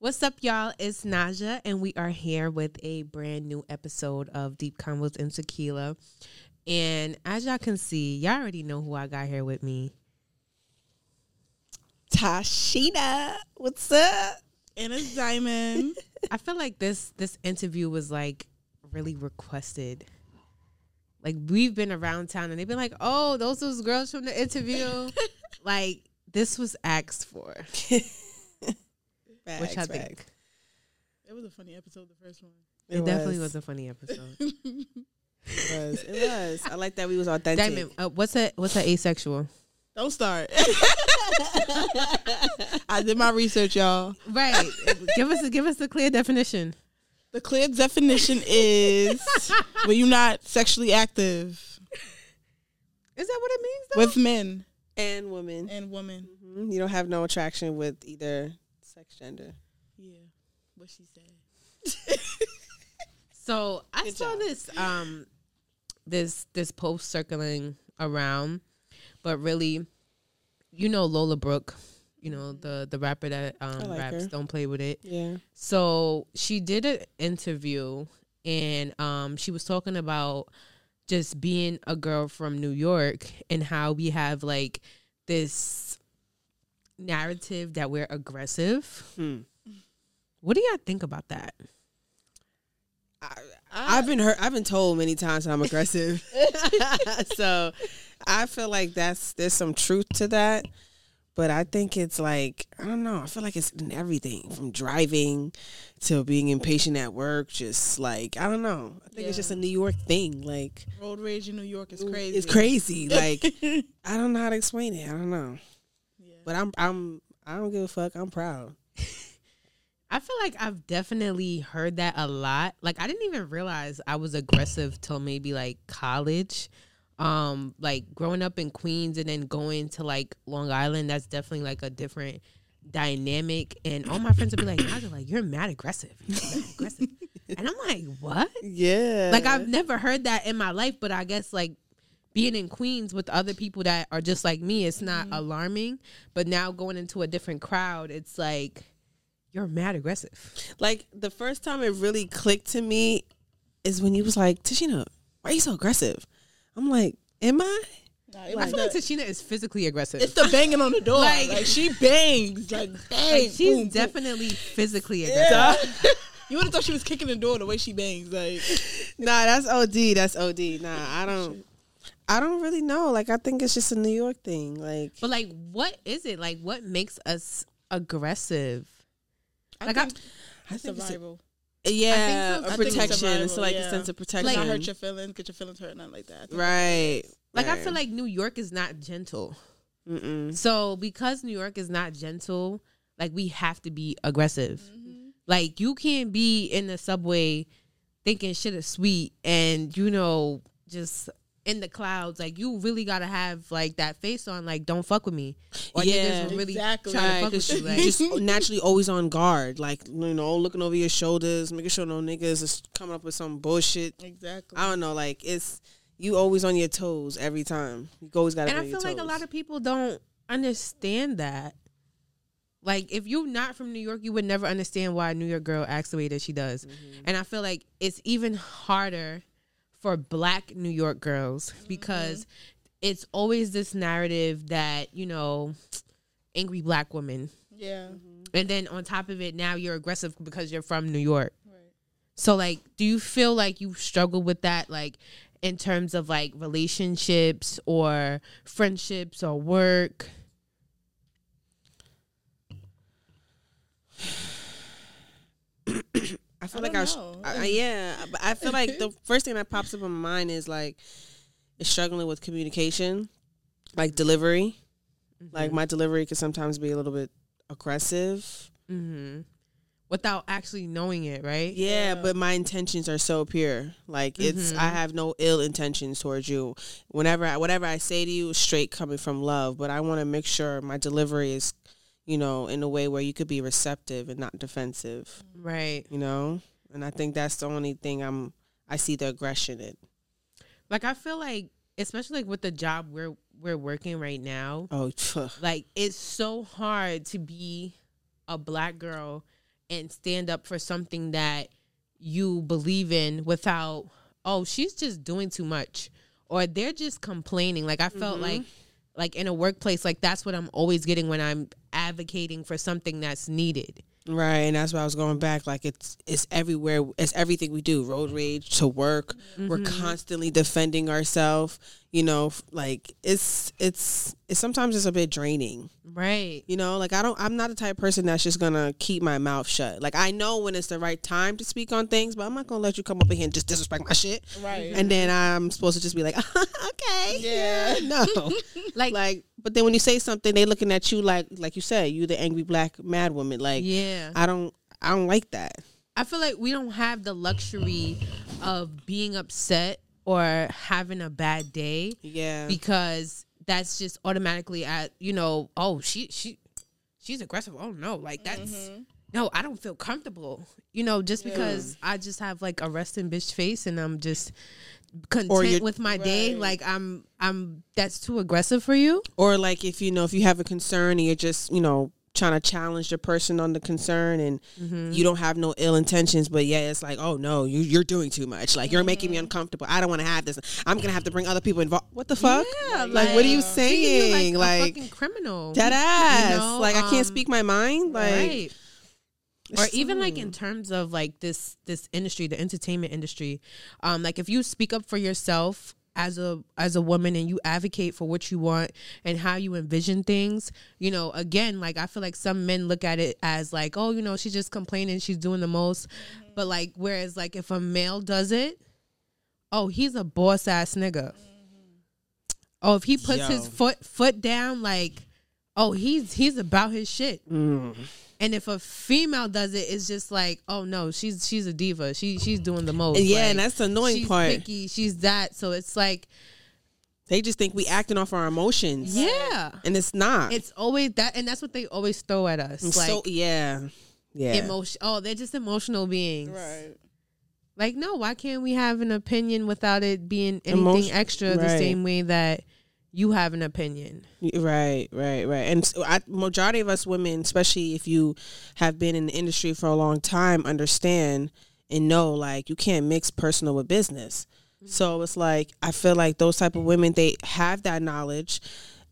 What's up, y'all? It's Naja, and we are here with a brand new episode of Deep Convos and Tequila. And as y'all can see, y'all already know who I got here with me. Tashina, what's up? And it's Diamond. I feel like this this interview was like really requested. Like we've been around town and they've been like, "Oh, those those girls from the interview." like this was asked for, Facts, which I facts. think it was a funny episode, the first one. it, definitely was a funny episode. It was. It was. I like that we was authentic. Diamond, uh, what's that? what's that asexual? Don't start. I did my research, y'all. Right. give us a, give us a clear definition. The clear definition is when you're not sexually active Is that what it means? Though? with men and women. and women. Mhm. You don't have no attraction with either sex gender. Yeah, what she said. so I Good saw job. this um this this post circling around, but really, you know Lola Brooke, you know the the rapper that um like raps her. don't play with it. Yeah. So she did an interview and um she was talking about just being a girl from New York and how we have like this narrative that we're aggressive. Hmm. What do y'all think about that? I, I've been hurt. I've been told many times that I'm aggressive. so I feel like that's there's some truth to that. But I think it's like I don't know. I feel like it's in everything from driving to being impatient at work. Just like I don't know. I think it's just a New York thing. Like Road rage in New York is crazy. It's crazy. Like I don't know how to explain it. I don't know. But I'm I'm I don't give a fuck. I'm proud. I feel like I've definitely heard that a lot. Like I didn't even realize I was aggressive till maybe like college. Um, like growing up in Queens and then going to like Long Island, that's definitely like a different dynamic. And all my friends would be like, "Naja, like you're mad aggressive, you're mad aggressive," and I'm like, "What?" Yeah. Like I've never heard that in my life, but I guess like being in Queens with other people that are just like me, it's not mm-hmm. alarming. But now going into a different crowd, it's like you're mad aggressive. like the first time it really clicked to me is when you was like, Tashina, why are you so aggressive? I'm like, am I? Nah, I it was feel like the, Tashina is physically aggressive. it's the banging on the door. Like- Like, she bangs. Like bang. like she's boom, boom. definitely physically aggressive. Yeah. you would have thought she was kicking the door the way she bangs. Like Nah, that's OD. That's OD. Nah, I don't. I don't really know. Like, I think it's just a New York thing. Like, But like, what is it? Like, what makes us aggressive? I Like, I- think I think it's a- survival. yeah, so. a I think it's protection. It's, survival, like a sense of Like, protection. not hurt your feelings, get your feelings hurt, nothing like that. I think right. Like, I feel like New York is not gentle. Mm-mm. So because New York is not gentle, like we have to be aggressive. Mm-hmm. Like you can't be in the subway thinking shit is sweet and you know just in the clouds. Like you really gotta have like that face on. Like don't fuck with me. Or Yeah. really Exactly. trying to Right, fuck 'cause with you. you Like, just naturally always on guard, like you know, looking over your shoulders, making sure no niggas is coming up with some bullshit. Exactly. I don't know, like it's you always on your toes every time. You always got to. and I feel like a lot of people don't understand that. Like if you're not from New York, you would never understand why a New York girl acts the way that she does. Mm-hmm. And I feel like it's even harder for black New York girls because it's always this narrative that, you know, angry black woman. yeah. Mm-hmm. And then on top of it, now you're aggressive because you're from New York. Right. So like, do you feel like you struggle with that like in terms of like relationships or friendships or work? I feel I like I, I, yeah, but I feel like the first thing that pops up in my mind is like is struggling with communication, like delivery. Like my delivery can sometimes be a little bit aggressive. Mm-hmm. Without actually knowing it, right? Yeah, Yeah. but my intentions are so pure. Like it's Mhm. I have no ill intentions towards you. Whenever I, whatever I say to you straight coming from love, but I want to make sure my delivery is, you know, in a way where you could be receptive and not defensive. Right. You know, and I think that's the only thing I'm I see the aggression in. Like I feel like, especially like with the job we're we're working right now, Oh, phew. like it's so hard to be a black girl and stand up for something that you believe in without oh she's just doing too much or they're just complaining like i felt mm-hmm. like like in a workplace like that's what i'm always getting when i'm advocating for something that's needed Right, and that's why I was going back. Like it's it's everywhere. It's everything we do. Road rage to work. We're mm-hmm. constantly defending ourselves. You know, like it's it's it's sometimes it's a bit draining. right You know, like I don't. I'm not the type of person that's just gonna keep my mouth shut. Like I know when it's the right time to speak on things, but I'm not gonna let you come up in here and just disrespect my shit. Right. And then I'm supposed to just be like, okay, Yeah. no, like, like. But then when you say something, they looking at you like, like you said, you the angry black mad woman. Like, yeah I don't, I don't like that. I feel like we don't have the luxury of being upset or having a bad day Yeah. because that's just automatically at you know oh she she she's aggressive oh no like that's mm-hmm. no I don't feel comfortable you know just because I just have like a resting bitch face and I'm just content with my day like I'm I'm that's too aggressive for you? Or like if you know if you have a concern and you're just you know trying to challenge the person on the concern and Mm-hmm. you don't have no ill intentions but yeah it's like oh no you, you're doing too much. Like you're making me Mm-hmm. uncomfortable. I don't want to have this. I'm gonna have to bring other people involved. What the fuck? Yeah, like, what are you saying like, like, a fucking criminal dead ass. know, like i um, can't speak my mind. Like right or it's- even like in terms of like this this industry the entertainment industry um like if you speak up for yourself as a as a woman and you advocate for what you want and how you envision things you know again like i feel like some men look at it as like oh you know she's just complaining she's doing the most. But like whereas like if a male does it oh he's a boss ass nigga. Oh if he puts his foot foot down like oh he's he's about his shit mm. and if a female does it, it's just like, oh no, she's she's a diva. She she's doing the most. yeah Like, and that's the annoying she's part picky. She's that. So it's like, they just think we acting off our emotions yeah, and it's not it's always that, and that's what they always throw at us. And like so yeah yeah emotion. Oh, they're just emotional beings. Right. Like no, why can't we have an opinion without it being anything Emotion- extra? The right. same way that you have an opinion. Right, right, right. And so I, majority of us women, especially if you have been in the industry for a long time, understand and know like you can't mix personal with business. Mm-hmm. So it's like I feel like those type of women they have that knowledge,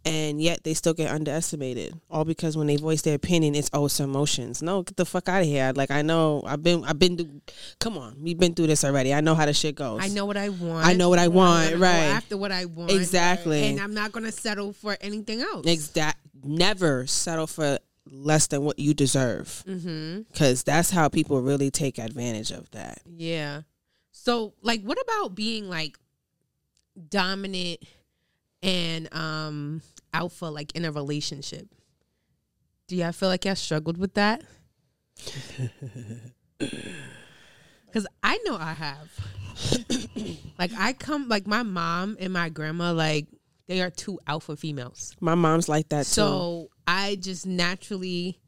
and yet they still get underestimated. All because when they voice their opinion, it's oh it's emotions. No, get the fuck out of here. Like I know I've been I've been through. Come on, we've been through this already. I know how the shit goes. I know what I want. I know what I want. Right. after what I want. Exactly. And I'm not gonna settle for anything else. Exact. Never settle for less than what you deserve, mm-hmm. because that's how people really take advantage of that. Yeah. So, like, what about being like dominant and um alpha, like in a relationship? Do y'all feel like y'all struggled with that? Because I know I have. like, I come, like, my mom and my grandma, like, they are two alpha females. My mom's like that too. So I just naturally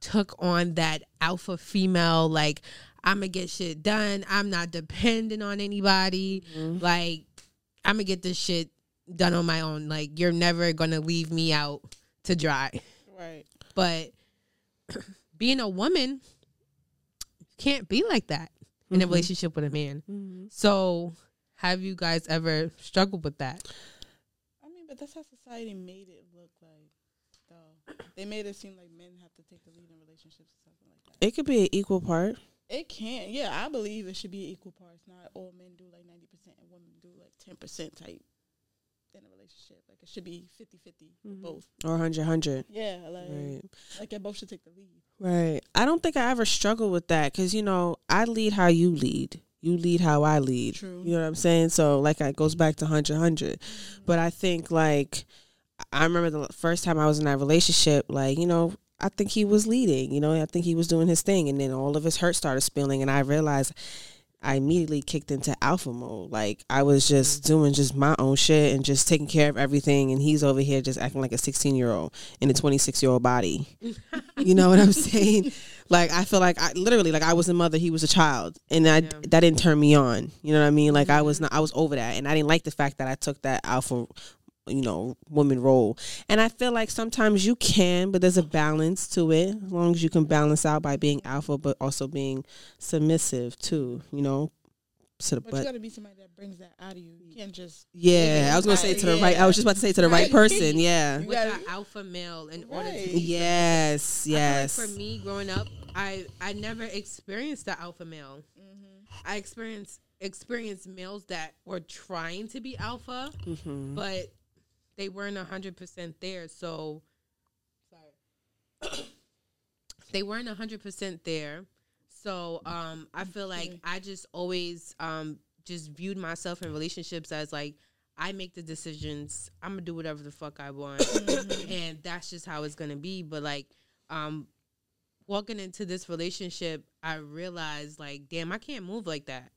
took on that alpha female, like, I'm gonna get shit done. I'm not dependent on anybody. Mm-hmm. Like, I'm gonna get this shit done on my own. Like, you're never gonna leave me out to dry. Right. But being a woman, can't be like that in a mm-hmm. relationship with a man. Mm-hmm. So, have you guys ever struggled with that? I mean, but that's how society made it look like. Though they made it seem like men have to take the lead in relationships or something like that. it could be an equal part. It can, yeah. I believe it should be an equal parts. Not all men do like ninety percent and women do like ten percent type in a relationship. Like it should be 50-50 mm-hmm. both. Or 100 100. Yeah, like Right. like they both should take the lead. Right. I don't think I ever struggled with that because, you know, I lead how you lead. You lead how I lead. True. You know what I'm saying? So, like, it goes back to 100 100. Mm-hmm. But I think, like, I remember the first time I was in that relationship, like, you know, I think he was leading, you know, I think he was doing his thing. And then all of his hurt started spilling. And I realized I immediately kicked into alpha mode. Like, I was just doing just my own shit and just taking care of everything. And he's over here just acting like a 16 year old in a 26 year old body. You know what I'm saying? Like I feel like I literally like I was a mother, he was a child, and I Yeah. that didn't turn me on. You know what I mean? Like I was mm-hmm. not, I was over that, and I didn't like the fact that I took that alpha you know woman role and i feel like sometimes you can but there's a balance to it as long as you can balance out by being alpha but also being submissive too you know so, But, but you got to be somebody that brings that out of you. You can't just. yeah i was gonna say to the right i was just about to say to the right Right. person yeah You with gotta- an alpha male in order to be yes I feel like yes for me growing up, I I never experienced the alpha male. I experienced experienced males that were trying to be alpha, Mhm. but they weren't hundred percent there. So, sorry, they weren't hundred percent there. So, um, I feel like I just always um just viewed myself in relationships as like I make the decisions. I'm gonna do whatever the fuck I want, and that's just how it's gonna be. But like, um, walking into this relationship, I realized like, damn, I can't move like that.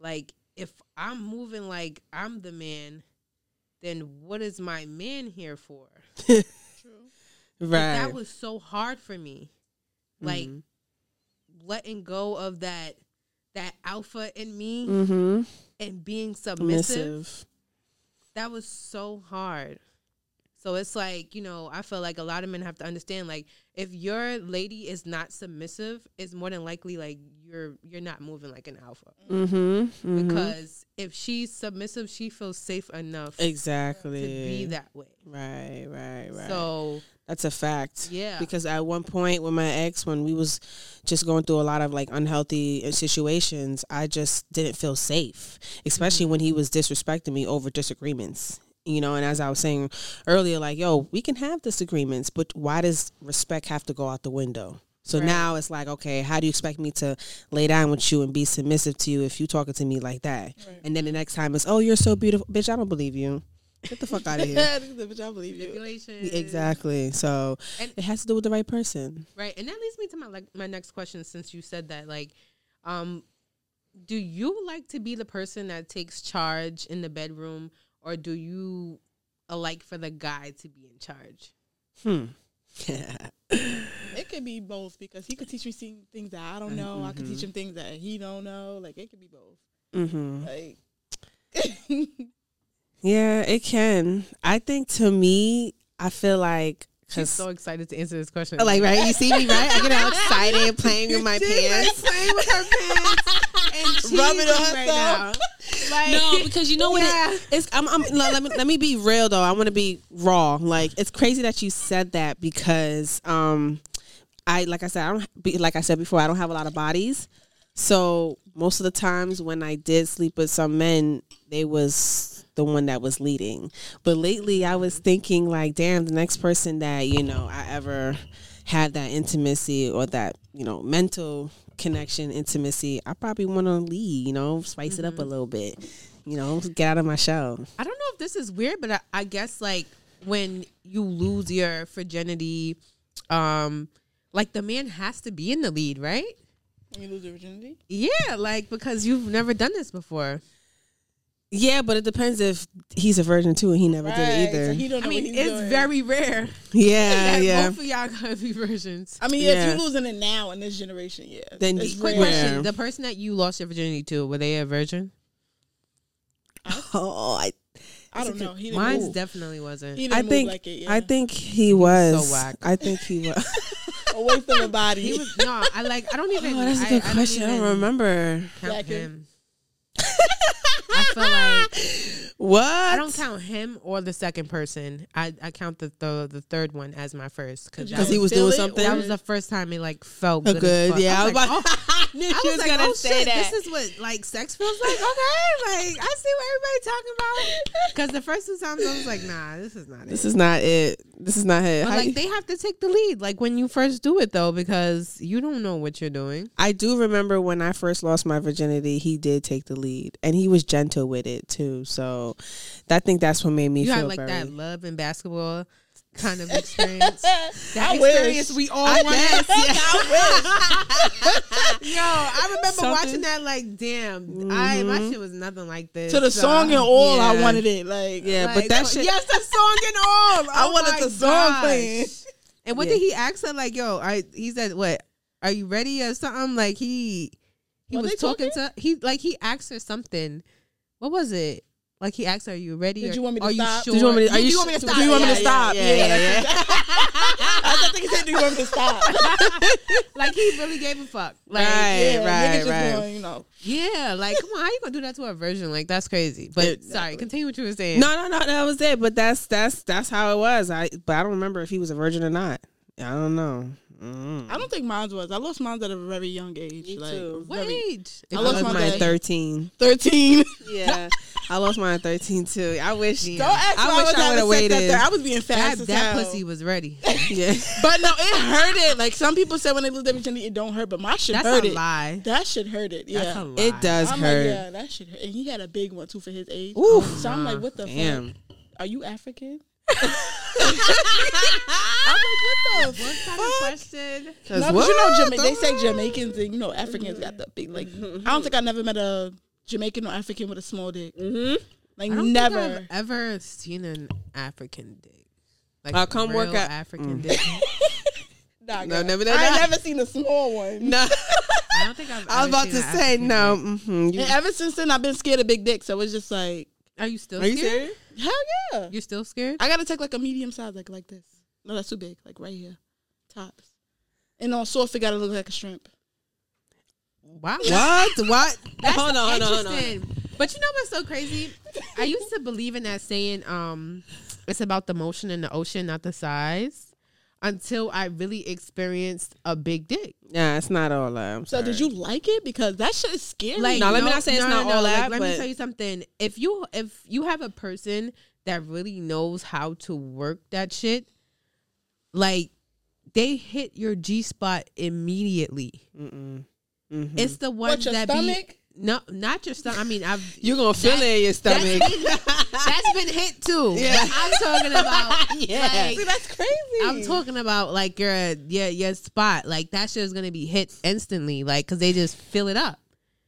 Like, if I'm moving like I'm the man, then what is my man here for? True. Right That was so hard for me. Like Mhm. letting go of that that alpha in me mm-hmm. and being submissive. submissive that was so hard. So it's like, you know, I feel like a lot of men have to understand like if your lady is not submissive, it's more than likely like you're you're not moving like an alpha. Mm-hmm, mm-hmm. Because if she's submissive, she feels safe enough exactly to be that way. right right right So That's a fact. Yeah. Because at one point with my ex, when we was just going through a lot of like unhealthy uh, situations, I just didn't feel safe, especially mm-hmm. when he was disrespecting me over disagreements. You know, and as I was saying earlier, like, yo, we can have disagreements, but why does respect have to go out the window? So Right. now it's like, okay, how do you expect me to lay down with you and be submissive to you if you talking to me like that? Right. And then the next time it's, oh, you're so beautiful, bitch. I don't believe you. Get the fuck out of here. Bitch, I believe you. Exactly. So And- it has to do with the right person. Right. And that leads me to my like my next question since you said that like um do you like to be the person that takes charge in the bedroom or do you like for the guy to be in charge? Hmm. It could be both because he could teach me things that I don't know. I could teach him things that he don't know. Like it could be both. Mm-hmm. Like Yeah, it can. I think to me, I feel like She's so excited to answer this question. like right, you see me right? I get all excited playing with my She's, like, pants. playing with her pants and Rubbing on cheesing right now. Like, No, because you know what? Yeah. It, it's I'm, I'm no, let me let me be real though. I want to be raw. Like it's crazy that you said that because um, I like I said I don't be like I said before I don't have a lot of bodies. So most of the times when I did sleep with some men, they was the one that was leading. But lately I was thinking like, damn, the next person that, you know, I ever had that intimacy or that, you know, mental connection, intimacy, I probably want to lead, you know, spice it up a little bit. You know, get out of my shell. I don't know if this is weird, but I, I guess like when you lose your virginity, um, like the man has to be in the lead, right? when you lose your virginity. Yeah, like because you've never done this before. Yeah, but it depends if he's a virgin too and he never did it either. So he don't know I mean, what he's it's doing. very rare yeah, that yeah. both of y'all gotta be virgins. I mean, yeah, Yeah. if you're losing it now in this generation, yeah. Then it's Quick rare. Question: The person that you lost your virginity to, were they a virgin? Oh, I, I don't know. He didn't Mine's move. definitely wasn't. He didn't I move think like it. Yeah. I think he was. so whack. I think he was. Away from of a body. He was no. I like. I don't oh, even. Oh, that's a good I don't question. I don't remember. Count Like him. him. I feel like What? I don't count him or the second person. I, I count the, the the third one as my first because because he was doing something. that was the first time it like felt good. good. Yeah, I I was was like, oh, I knew I she was was like, gonna oh say shit, that. this is what like sex feels like. Okay, like I see what everybody's talking about. Because the first two times I was like, nah, this is not it. this it. is not it. This is not it. But like you- they have to take the lead, like when you first do it though, because you don't know what you're doing. I do remember when I first lost my virginity, he did take the lead, and he was gentle with it too. So, I think that's what made me you feel had like very. that love and basketball kind of experience. That I wish. we all I want. guess, Yo, I remember Something- watching that like, damn, I my Mhm. shit was nothing like this. to the So, song and all, I wanted it. Like, Yeah, like, but that shit. Yes, the song and all. I Oh wanted the song gosh. playing. And what Yeah. did he ask her? Like, yo, I he said, what? Are you ready or something? Like he he Were was they talking to he like he asked her something. What was it? Like he asked, "Are you ready? Did or you want me to are stop? You Did sure? you want me to, are Do you, you want me to stop? do you want me to stop? yeah, yeah, yeah, yeah. I think he said, "Do you want me to stop?" like he really gave a fuck. Like, Right. yeah, niggas just right. Going, you know, yeah, like come on, how you gonna do that to a virgin? Like that's crazy. But Exactly. sorry, continue what you were saying. No, no, no, that was it. But that's that's that's how it was. I but I don't remember if he was a virgin or not. I don't know. Mm. I don't think mine was. I lost mine at a very young age. Me like, too. what very- age? I I lost lost mine at thirteen. Thirteen. Yeah, I lost mine at thirteen too. I wish. Yeah. Don't ask I why wish was I having would've sex waited. thir- I was being fast that as that hell. pussy was ready. Yeah. But no, it hurt it. Like some people say when they lose their virginity, it don't hurt. But my shit That's hurt a it. lie. That shit hurt it. Yeah. That's a lie. It does I'm hurt. like, yeah, that shit hurt. And he had a big one too for his age. Oof. So I'm like, what the Damn. fuck? Are you African? I'm like, what the What kind fuck? of question? 'Cause No, but you know. Jama- they say Jamaicans and you know Africans got the big like. I don't think I never met a Jamaican or African with a small dick. Mhm. Like I don't never. think I've ever seen an African dick. Like Uh, come work real at- African Mm. dick. Nah, No, never I done never seen a small one. No, I don't think I've. I was ever about seen to say African no. dick. hmm And ever since then, I've been scared of big dick. So it's just like, Are you still are you scared? serious? Hell yeah. You're still scared? I gotta take like a medium size, like like this. No, that's too big. Like right here, tops. And on soft, it gotta look like a shrimp. Wow. What? What? That's hold on, hold on, hold on. But you know what's so crazy? I used to believe in that saying, um, it's about the motion in the ocean, not the size. Until I really experienced a big dick. Yeah, it's not all that. I'm So did you like it? Because that shit is scary. Like, No, let me not say it's not all like, that, let me tell you something. If you if you have a person that really knows how to work that shit, like they hit your G spot immediately. Mm-mm. Mhm. It's the what ones your that stomach? be no, not your stomach. I mean, I've You're gonna feel That- it in your that's stomach. been, that's been hit too. Yeah. But I'm talking about Yeah. like, See, that's crazy. I'm talking about like your your your spot. Like that shit is gonna be hit instantly. Like because they just fill it up.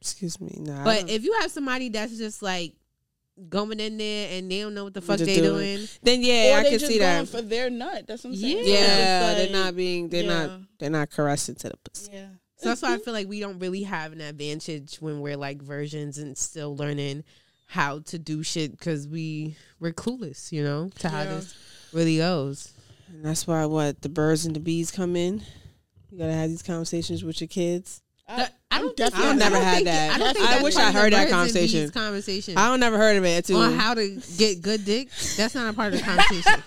Excuse me. Nah, But if you have somebody that's just like going in there and they don't know what the fuck Just they doing doing, then yeah, or I can just see going that. for their nut. That's what I'm saying. Yeah. yeah, It's they're not being. They're not. They're not caressing to the pussy. Yeah. So that's why I mm-hmm. feel like we don't really have an advantage when we're like versions and still learning how to do shit because we we're clueless, you know, to how Yeah. this really goes. And that's why what the birds and the bees come in. You gotta have these conversations with your kids. Uh, that- I don't. definitely- I think- never don't had think- that. I don't think I that's wish I heard that conversation. Conversation I don't never heard of it too. on how to get good dick. That's not a part of the conversation.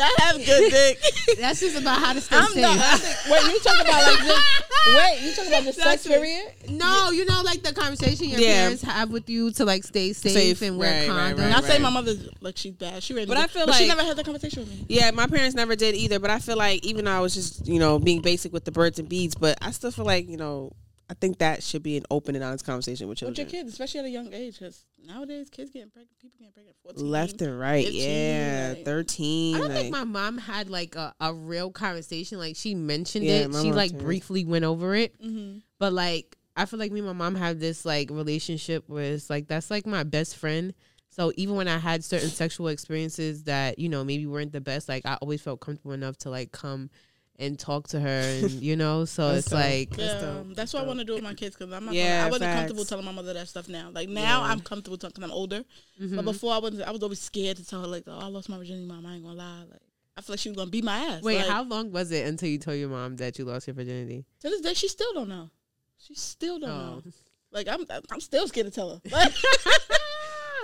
I have good dick. That's just about how to stay I'm safe. not. Wait, you talking about like just wait? You talking about the sex period? No, you know, like the conversation your Yeah. parents have with you to like stay safe, Safe, and wear right, right, condoms. right, Not saying right. my mother's like she's bad. She ready, But to I feel but she never had that conversation with me. Yeah, my parents never did either. But I feel like even though I was just you know being basic with the birds and bees, but I still feel like you know I think that should be an open and honest conversation with children. With your kids, especially at a young age, because nowadays kids getting pregnant, people getting pregnant 14. Left and right, 15, yeah, like- thirteen. I don't like, think my mom had like a, a real conversation. Like she mentioned Yeah, it. She like too. briefly went over it. Mm-hmm. But like I feel like me and my mom have this like relationship where it's like that's like my best friend. So even when I had certain sexual experiences that, you know, maybe weren't the best, like I always felt comfortable enough to like come and talk to her and you know, so it's dope. like Yeah, That's dope. that's what I want to do with my kids because I'm not. Yeah, gonna, I wasn't facts. comfortable telling my mother that stuff now. Like now, Yeah. I'm comfortable because I'm older. mhm. But before, I wasn't. I was always scared to tell her like, "Oh, I lost my virginity, mom. I ain't gonna lie." Like, I feel like she was gonna beat my ass. Wait, Like, how long was it until you told your mom that you lost your virginity? To this day, she still don't know. She still don't Oh. know. Like I'm, I'm still scared to tell her. Like,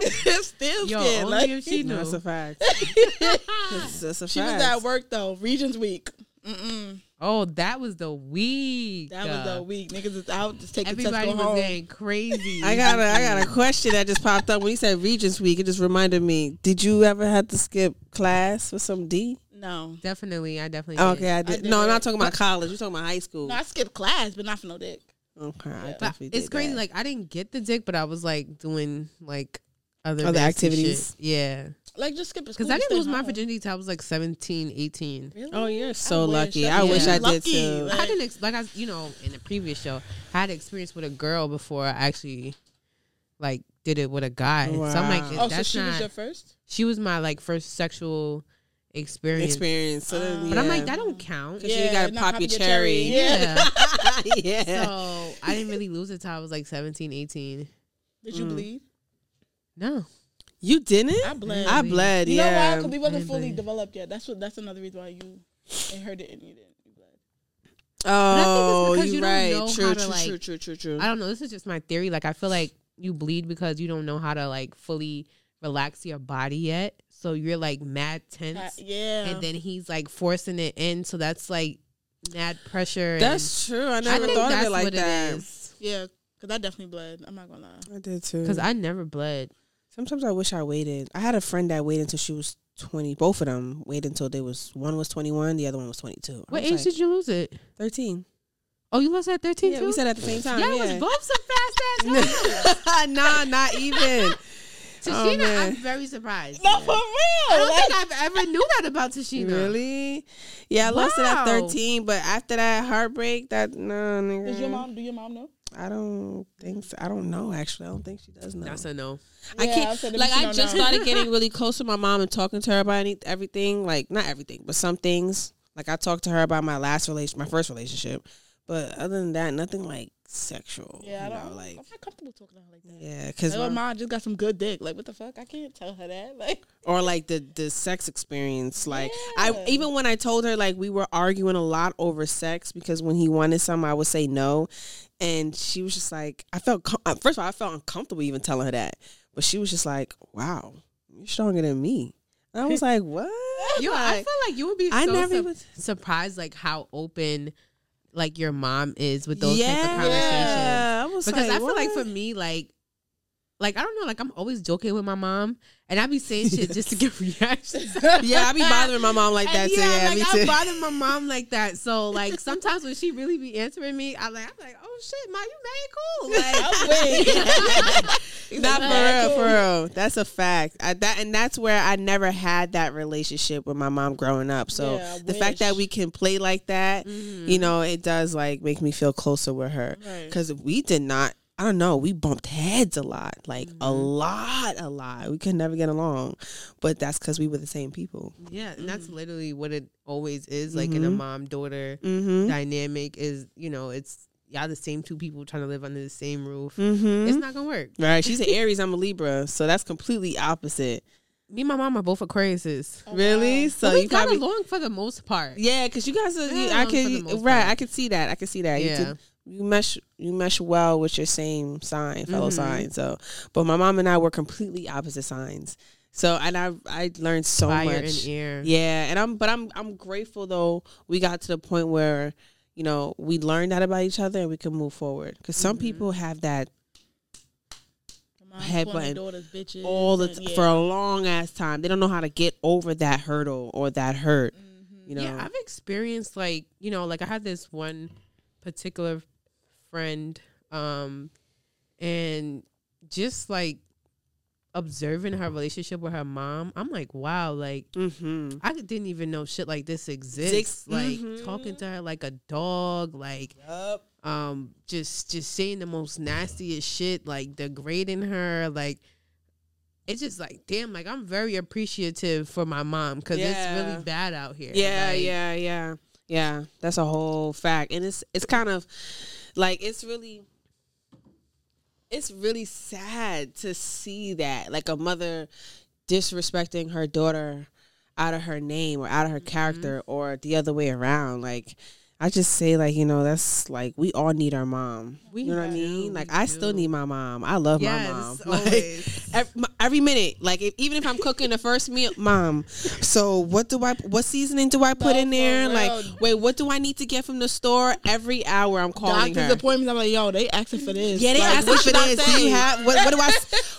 still Yo, scared. only Like, if she No, knew. that's a fact. that's, that's a she was at work though. Regents week. Mm-mm. Oh, that was the week. That was the week. Niggas is out. Just take the test. Go was home. getting crazy. I got a I got a question that just popped up when you said Regents Week. It just reminded me. Did you ever have to skip class for some D? No. Definitely, I definitely. Okay, did. I did. did no, I'm not talking about college. You're talking about high school. No, I skipped class, but not for no dick. okay, I But But definitely it's did crazy. that. Like I didn't get the dick, but I was like doing like other Other activities. shit. Yeah, Like just skip it. because I didn't lose my virginity till I was like 17, 18. Really? oh, you're so I lucky. That's I wish I lucky. did too. Like- I didn't ex- like I you know in the previous show I had experience with a girl before I actually like did it with a guy. So I'm like, Wow. Oh, so she not. was your first? she was my like first sexual experience. Experience. So then, Uh, But I'm like, that don't count. 'Cause you gotta not pop your cherry. Yeah. Yeah. yeah. so I didn't really lose it till I was like 17, 18. Did you Mm. bleed? No. You didn't? I bled. I bled. You know why? Because we wasn't fully developed yet. That's what. That's another reason why you and her didn't. You didn't. You bled. Oh, because you you don't right. know True, how to, true, like- true, true, true, true. I don't know. This is just my theory. Like I feel like you bleed because you don't know how to like fully relax your body yet. So you're like mad tense, Uh, yeah. and then he's like forcing it in. So that's like mad pressure. and- That's true. I I never think thought of that's it like what that. it is. yeah. Because I definitely bled. I'm not gonna lie. I did too. Because I never bled. Sometimes I wish I waited. I had a friend that waited until she was twenty. Both of them waited until they was one was twenty one, the other one was twenty two. What age did you lose it? Thirteen. Oh, you lost it at thirteen Yeah, too. we said at the same time. Y'all yeah. was both some fast ass. nah, not even. Oh, Tashina, man. I'm very surprised. No, for real. I don't Like, think I've ever knew that about Tashina. Really? Yeah, I lost it at thirteen, but after that heartbreak, that no, nigga. does your mom? Do your mom know? I don't think. So. I don't know. Actually, I don't think she does know. That's a no. I Yeah, I can't. said, like I just know. started getting really close to my mom and talking to her about any, everything. Like not everything, but some things. Like I talked to her about my last relation, my first relationship. But other than that, nothing like sexual. Yeah, I you don't. know, like I'm not comfortable talking to her like that. yeah, because Like, oh, mom just got some good dick. Like, what the fuck? I can't tell her that. Like, or like the the sex experience. Like I even when I told her like we were arguing a lot over sex because when he wanted some, I would say no, and she was just like I felt uh, first of all I felt uncomfortable even telling her that, but she was just like, "Wow, you're stronger than me." And I was like, "What?" Yo, I Like, feel like you would be I so never sup- even- surprised like how open like your mom is with those type of yeah, conversations. I was Because like, I feel like for me, like like I don't know, like I'm always joking with my mom and I be saying shit just to get reactions. yeah, I be bothering my mom like that And too. yeah, Yeah, like me I too. bother my mom like that. So like sometimes when she really be answering me, I'm like, I'm like, oh shit, ma, you mad cool. Like I'm. Not for real, cool. for real. That's a fact. I, that and that's where I never had that relationship with my mom growing up. So Yeah, I the fact that we can play like that, Mhm. you know, it does like make me feel closer with her. Right. Because we did not. I don't know. We bumped heads a lot, like a Mhm. lot, a lot. We could never get along, but that's because we were the same people. Yeah, and that's literally what it always is. Like in a Mhm. mom daughter Mm-hmm. dynamic is, you know, it's y'all the same two people trying to live under the same roof. Mm-hmm. It's not gonna work. right. She's an Aries. I'm a Libra, so that's completely opposite. Me and my mom are both Aquariuses. Oh, really? wow. So So we you got probably along for the most part. Yeah, because you guys are. You, I can right. part. I can see that. I can see that. You Yeah. You mesh you mesh well with your same sign, fellow Mhm. sign. So, but my mom and I were completely opposite signs. So, and I I learned so Fire much. and. Yeah, and I'm but I'm I'm grateful though. We got to the point where you know we learned that about each other and we can move forward. Because some Mhm. people have that Head button all the t- yeah. for a long ass time. They don't know how to get over that hurdle or that hurt. Mhm. You know. Yeah, I've experienced like you know, like I had this one particular friend, um, and just like observing her relationship with her mom, I'm like, wow, like mm-hmm. I didn't even know shit like this exists. Six- like mhm. talking to her like a dog, like Yup. um, just just saying the most nastiest shit, like degrading her, like. It's just like damn, like I'm very appreciative for my mom because Yeah. it's really bad out here. Yeah, Like, yeah, yeah, yeah. That's a whole fact, and it's it's kind of like it's really it's really sad to see that like a mother disrespecting her daughter out of her name or out of her mm-hmm. character or the other way around. Like I just say like you know that's like we all need our mom. We you know what I mean? Like I still need my mom. I love Yes, my mom. Like, always. every, every minute. Like if, even if I'm cooking the first meal, mom. So what do I? What seasoning do I put No, in there? Like wait, what do I need to get from the store? Every hour I'm calling Doctor's her. appointments. I'm like, yo, they asking for this. Yeah, they like, ask what me for this. Do you have what? What do I?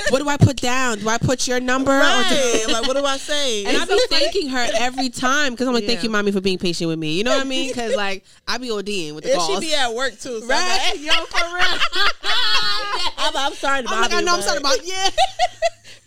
What do I put down? Do I put your number? or do- Right. like, what do I say? and I be thanking her every time because I'm like, thank you, mommy, for being patient with me. You know what I mean? Because like I be ODing with the and she calls. be at work too. So Right? I'm like, yo, for real. I'm, I'm sorry to I'm like, I know I'm sorry about yeah.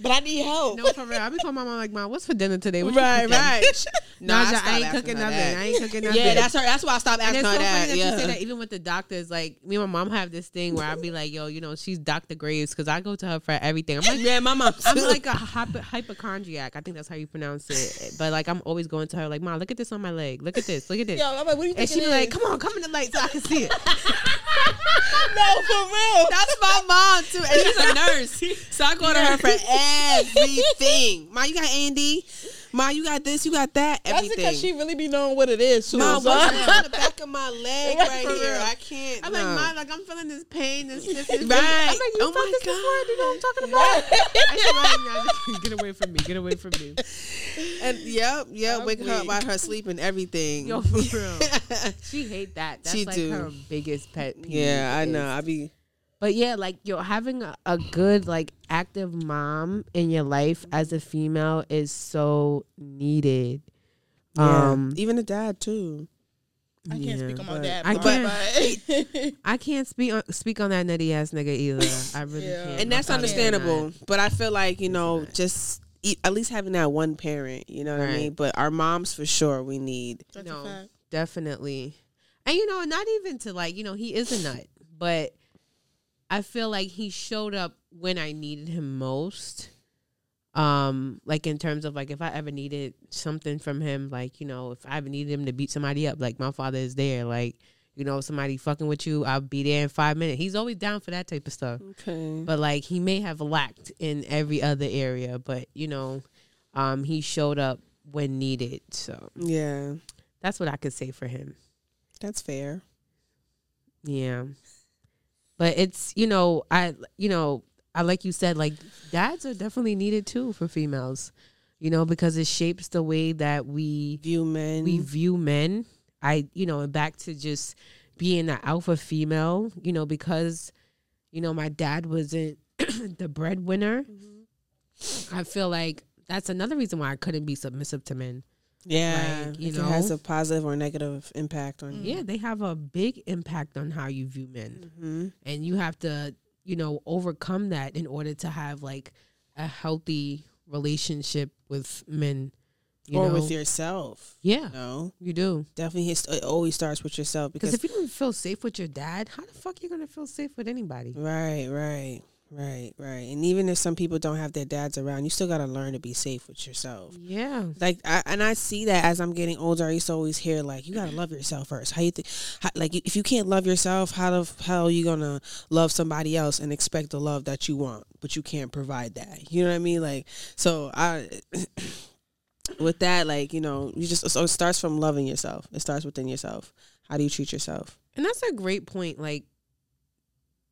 But I need help. No, for real. I be calling my mom like, "Mom, what's for dinner today?" What you Right, cooking?" right. Nah, I I, ain't cooking nothing. that. I ain't cooking nothing. Yeah, that's her. That's why I stopped and asking it's so her funny that. that yeah. you say that even with the doctors. Like me and my mom have this thing where I be like, "Yo, you know, she's Dr. Graves" because I go to her for everything. I'm like, Yeah, my mom. I'm like a hypo- hypochondriac. I think that's how you pronounce it. But like, I'm always going to her like, "Mom, look at this on my leg. Look at this. Look at this." Yo, I'm like, what do you and think? she be like, "Come on, come in the light so I can see it." no, for real. That's my mom too, and she's a nurse. So I go to her for everything. Ma, you got A and D. Ma, you got this, you got that, Everything. That's because she really be knowing what it is. Too. Ma, so- what's on the back of my leg Right, right here? I can't. I'm no. like, Ma, like I'm feeling this pain, this, this, this. Right. I'm like, you Oh felt my this before? You know what I'm talking about? I said, right, now, get away from me. Get away from me. And yep, yep, I'm wake her up by her sleeping, and everything. Yo, for real. She hate that. That's She like do. her biggest pet peeve. yeah, I is- know. I be But yeah, like yo, having a, a good like active mom in your life as a female is so needed. yeah. Um, even a dad too. I can't speak on my dad. I can't- but- I can't speak on speak on that nutty ass nigga either. I really Yeah. can't. and that's I'm understandable. But I feel like you It's know, not. just e- at least having that one parent. You know what I mean? But our moms for sure we need. That's No. Definitely. And you know, not even to like, you know, he is a nut, but I feel like he showed up when I needed him most. Um, like in terms of like if I ever needed something from him, like, you know, if I ever needed him to beat somebody up, like my father is there. Like, you know, somebody fucking with you, I'll be there in five minutes. He's always down for that type of stuff. Okay. But like he may have lacked in every other area, but you know, um, he showed up when needed. So Yeah, that's what I could say for him. that's fair. Yeah. But it's, you know, I you know, I like you said like dads are definitely needed too for females. You know, because it shapes the way that we View men. we view men. I, you know, and back to just being an alpha female, you know, because you know, my dad wasn't the breadwinner. Mm-hmm. I feel like that's another reason why I couldn't be submissive to men. Yeah, like, you it has a positive or negative impact on you. Yeah, they have a big impact on how you view men. hmm and you have to you know overcome that in order to have like a healthy relationship with men you Or know? with yourself. yeah No, you do definitely. It always starts with yourself because because if you don't feel safe with your dad how the fuck you gonna feel safe with anybody Right, right, right, right. And even if some people don't have their dads around, you still got to learn to be safe with yourself. yeah Like, I, and I see that as I'm getting older. I used to always hear like, you got to love yourself first. How you think? Like, if you can't love yourself, how the hell you gonna love somebody else and expect the love that you want, but you can't provide that? You know what I mean? Like, so I. With that, like you know, you just so it starts from loving yourself. It starts within yourself. How do you treat yourself? and that's a great point like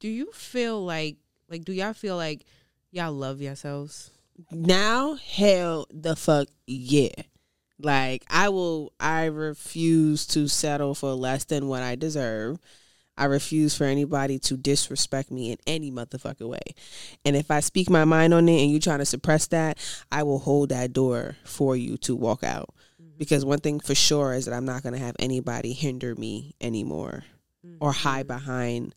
do you feel like like do y'all feel like y'all love yourselves? Now hell the fuck yeah. Like i will i refuse to settle for less than what i deserve. I refuse for anybody to disrespect me in any motherfucking way. And if i speak my mind on it and you trying to suppress that i will hold that door for you to walk out. Mm-hmm. Because one thing for sure is that i'm not going to have anybody hinder me anymore mm-hmm. or hide behind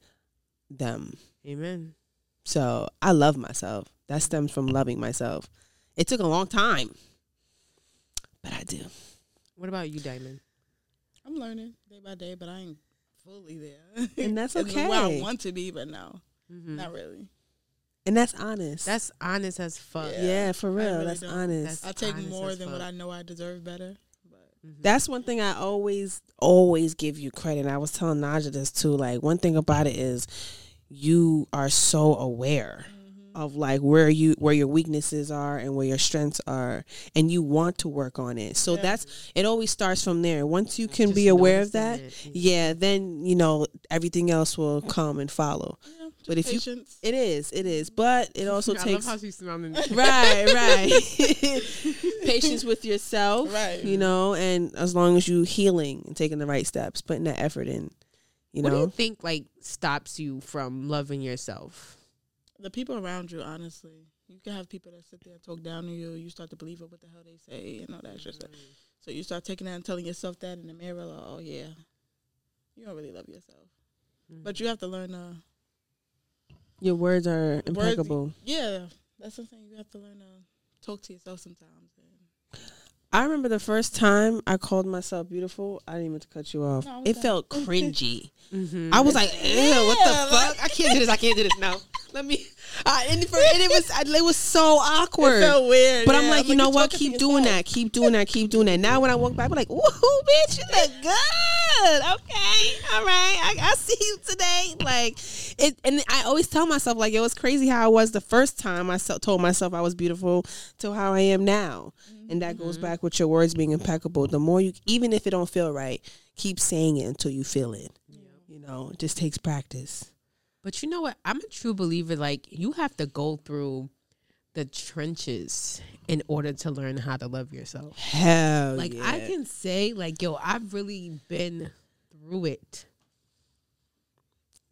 them. Amen so I love myself. That stems from loving myself. It took a long time, but I do. what about you diamond I'm learning day by day, but I ain't fully there. And that's okay. where I want to be, but no, Mhm. not really. And that's honest. that's honest as fuck Yeah. yeah, for real. really that's don't. honest. That's- I take honest more as than what. I know I deserve better. But Mhm. that's one thing I always, always give you credit. And I was telling Naja this too. Like one thing about it is, you are so aware mm-hmm. of like where you where your weaknesses are and where your strengths are and you want to work on it so Yeah. that's it always starts from there once you can Just be aware of that it. yeah then you know everything else will come and follow yeah, But if you- It is, it is, but it also I takes love how she's smiling. right, right. Patience with yourself, Right. You know, and as long as you healing and taking the right steps, putting that effort in, you what do you think like stops you from loving yourself? the people around you, honestly. You can have people that sit there and talk down to you. You start to believe it. what the hell they say and all that extra stuff. So you start taking that and telling yourself that in the mirror, like, oh yeah, you don't really love yourself. But you have to learn. Uh, Your words are impeccable. yeah, that's something. You have to learn to talk to yourself sometimes. And I remember the first time I called myself beautiful. I didn't even to cut you off. No, it okay. felt cringy. Mm-hmm. I was like, ew, what the fuck? I can't do this. I can't do this. No. Let me. Uh, and, for, and it was it was so awkward. It felt weird. But I'm yeah. like, you know what? Keep doing yourself. that. Keep doing that. Keep doing that. Now when I walk back, I'm like, woohoo, bitch, you look good. Okay, all right. I, I see you today. Like it, and I always tell myself like, it was crazy how I was the first time I told myself I was beautiful to how I am now, and that goes back with your words being impeccable. The more you, even if it don't feel right, keep saying it until you feel it. You know, it just takes practice. But you know what? I'm a true believer. Like you have to go through the trenches in order to learn how to love yourself. Hell Like yeah. I can say, like yo, I've really been through it.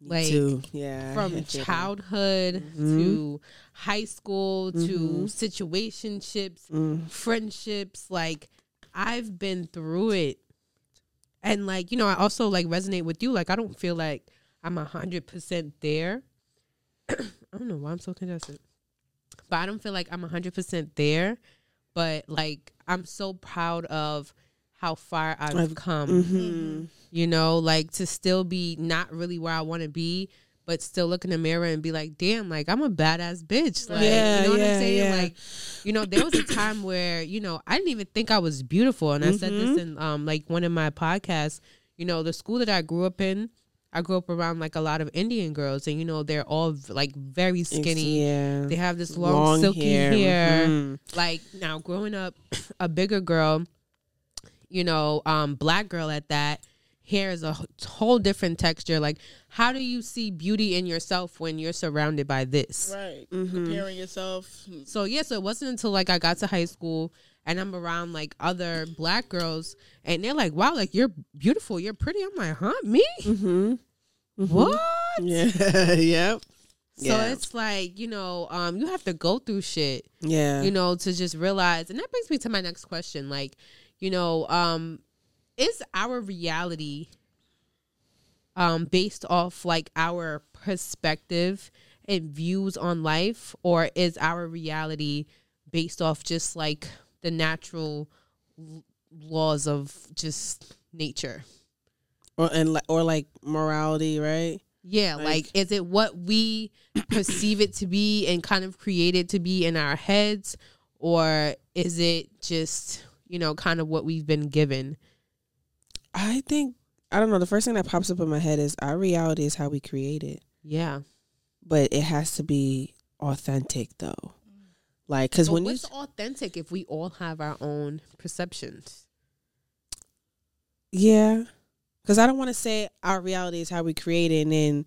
Me like, too. Yeah, from childhood to high school to Mhm. situationships, Mm. friendships. Like I've been through it, and like you know, I also like resonate with you. Like I don't feel like I'm a hundred percent there. I don't know why I'm so congested, but I don't feel like I'm a hundred percent there. But like I'm so proud of how far I've, I've- come Mhm. you know like to still be not really where i want to be but still look in the mirror and be like damn like i'm a badass bitch like Yeah, you know what yeah, i'm saying yeah. like you know there was a time where you know i didn't even think i was beautiful and i said Mm-hmm. this in um like one of my podcasts you know the school that i grew up in i grew up around like a lot of indian girls and you know they're all like very skinny Yeah. they have this long, silky hair, mhm. like now growing up a bigger girl you know um black girl at that hair is a whole different texture like how do you see beauty in yourself when you're surrounded by this Right. Mhm. Comparing yourself. so yeah so it wasn't until like i got to high school and i'm around like other black girls and they're like wow like you're beautiful you're pretty i'm like huh me Mhm. Mhm. what Yeah. yep. so Yeah. it's like you know um you have to go through shit Yeah. you know to just realize and that brings me to my next question like you know um is our reality um based off like our perspective and views on life or is our reality based off just like the natural l- laws of just nature or and li- or like morality, right? yeah Like- like is it what we perceive it to be and kind of create it to be in our heads or is it just you know kind of what we've been given I think I don't know. The first thing that pops up in my head is our reality is how we create it, yeah but it has to be authentic though. Like, because when you what's authentic if we all have our own perceptions Yeah, because I don't want to say our reality is how we create it, and then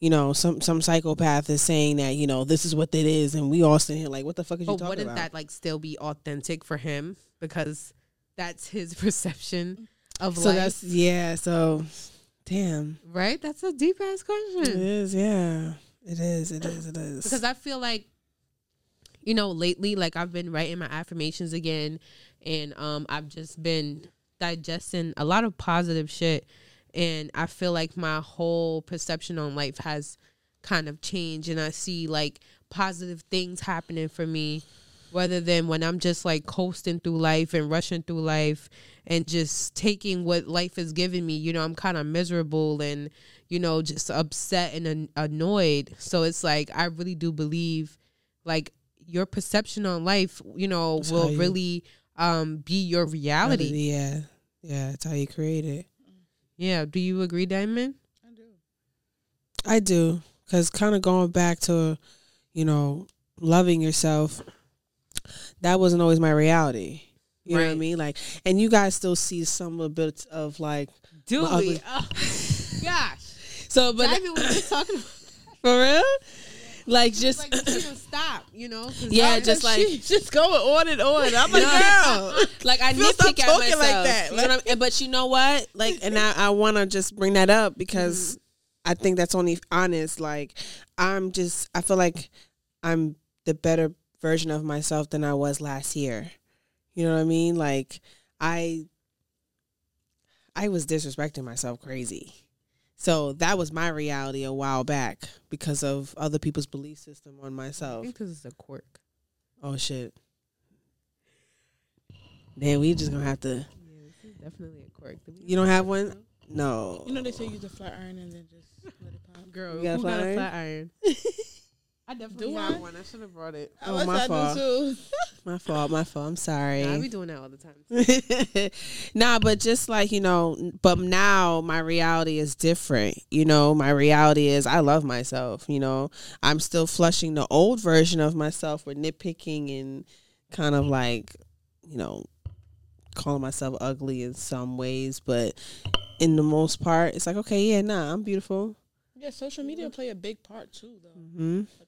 you know some some psychopath is saying that you know this is what it is, and we all sitting here like, what the fuck is you but talking wouldn't about? that like still be authentic for him because that's his perception of so life that's yeah. So damn, right that's a deep ass question is. Yeah, it is. It is. It is. because I feel like you know lately like I've been writing my affirmations again and um I've just been digesting a lot of positive shit and I feel like my whole perception on life has kind of changed and I see like positive things happening for me rather than when I'm just like coasting through life and rushing through life and just taking what life is giving me. You know, I'm kind of miserable and, you know, just upset and an- annoyed. So it's like, I really do believe like your perception on life, you know, That's will you- really um, be your reality. Yeah, yeah. It's how you create it. Yeah. Do you agree, Diamond? I do. I do, because kind of going back to, you know, loving yourself. That wasn't always my reality. You know what I mean? Like, and you guys still see some little bits of like, Do we? ugly- Oh, gosh. so, but Diamond was just talking about for real, like just like, stop, you know? Yeah, just like- just going on and on. I'm like, No. girl. like I nitpick at myself. like that. You know but you know what? Like, and I, I want to just bring that up because mm-hmm. I think that's only honest. Like, I'm just, I feel like I'm the better version of myself than I was last year. You know what I mean? Like, I, I was disrespecting myself crazy. So that was my reality a while back because of other people's belief system on myself. Because it's a quirk. Oh shit. Then we just gonna have to. Yeah, this is definitely a quirk. Do You don't have one? No. You know they say use a flat iron and then just let it pop. Girl, You got a who flat got a flat iron? I definitely Do have I? one. I should have brought it. I Oh, wish my I do fault. too. My fault. My fault. I'm sorry. Nah, I be doing that all the time. nah, but just like, you know, but now my reality is different. You know, my reality is I love myself, you know. I'm still flushing the old version of myself with nitpicking and kind of like, you know, calling myself ugly in some ways, but in the most part, it's like, okay, yeah, nah, I'm beautiful. Yeah, social media play a big part too, though. hmm Like a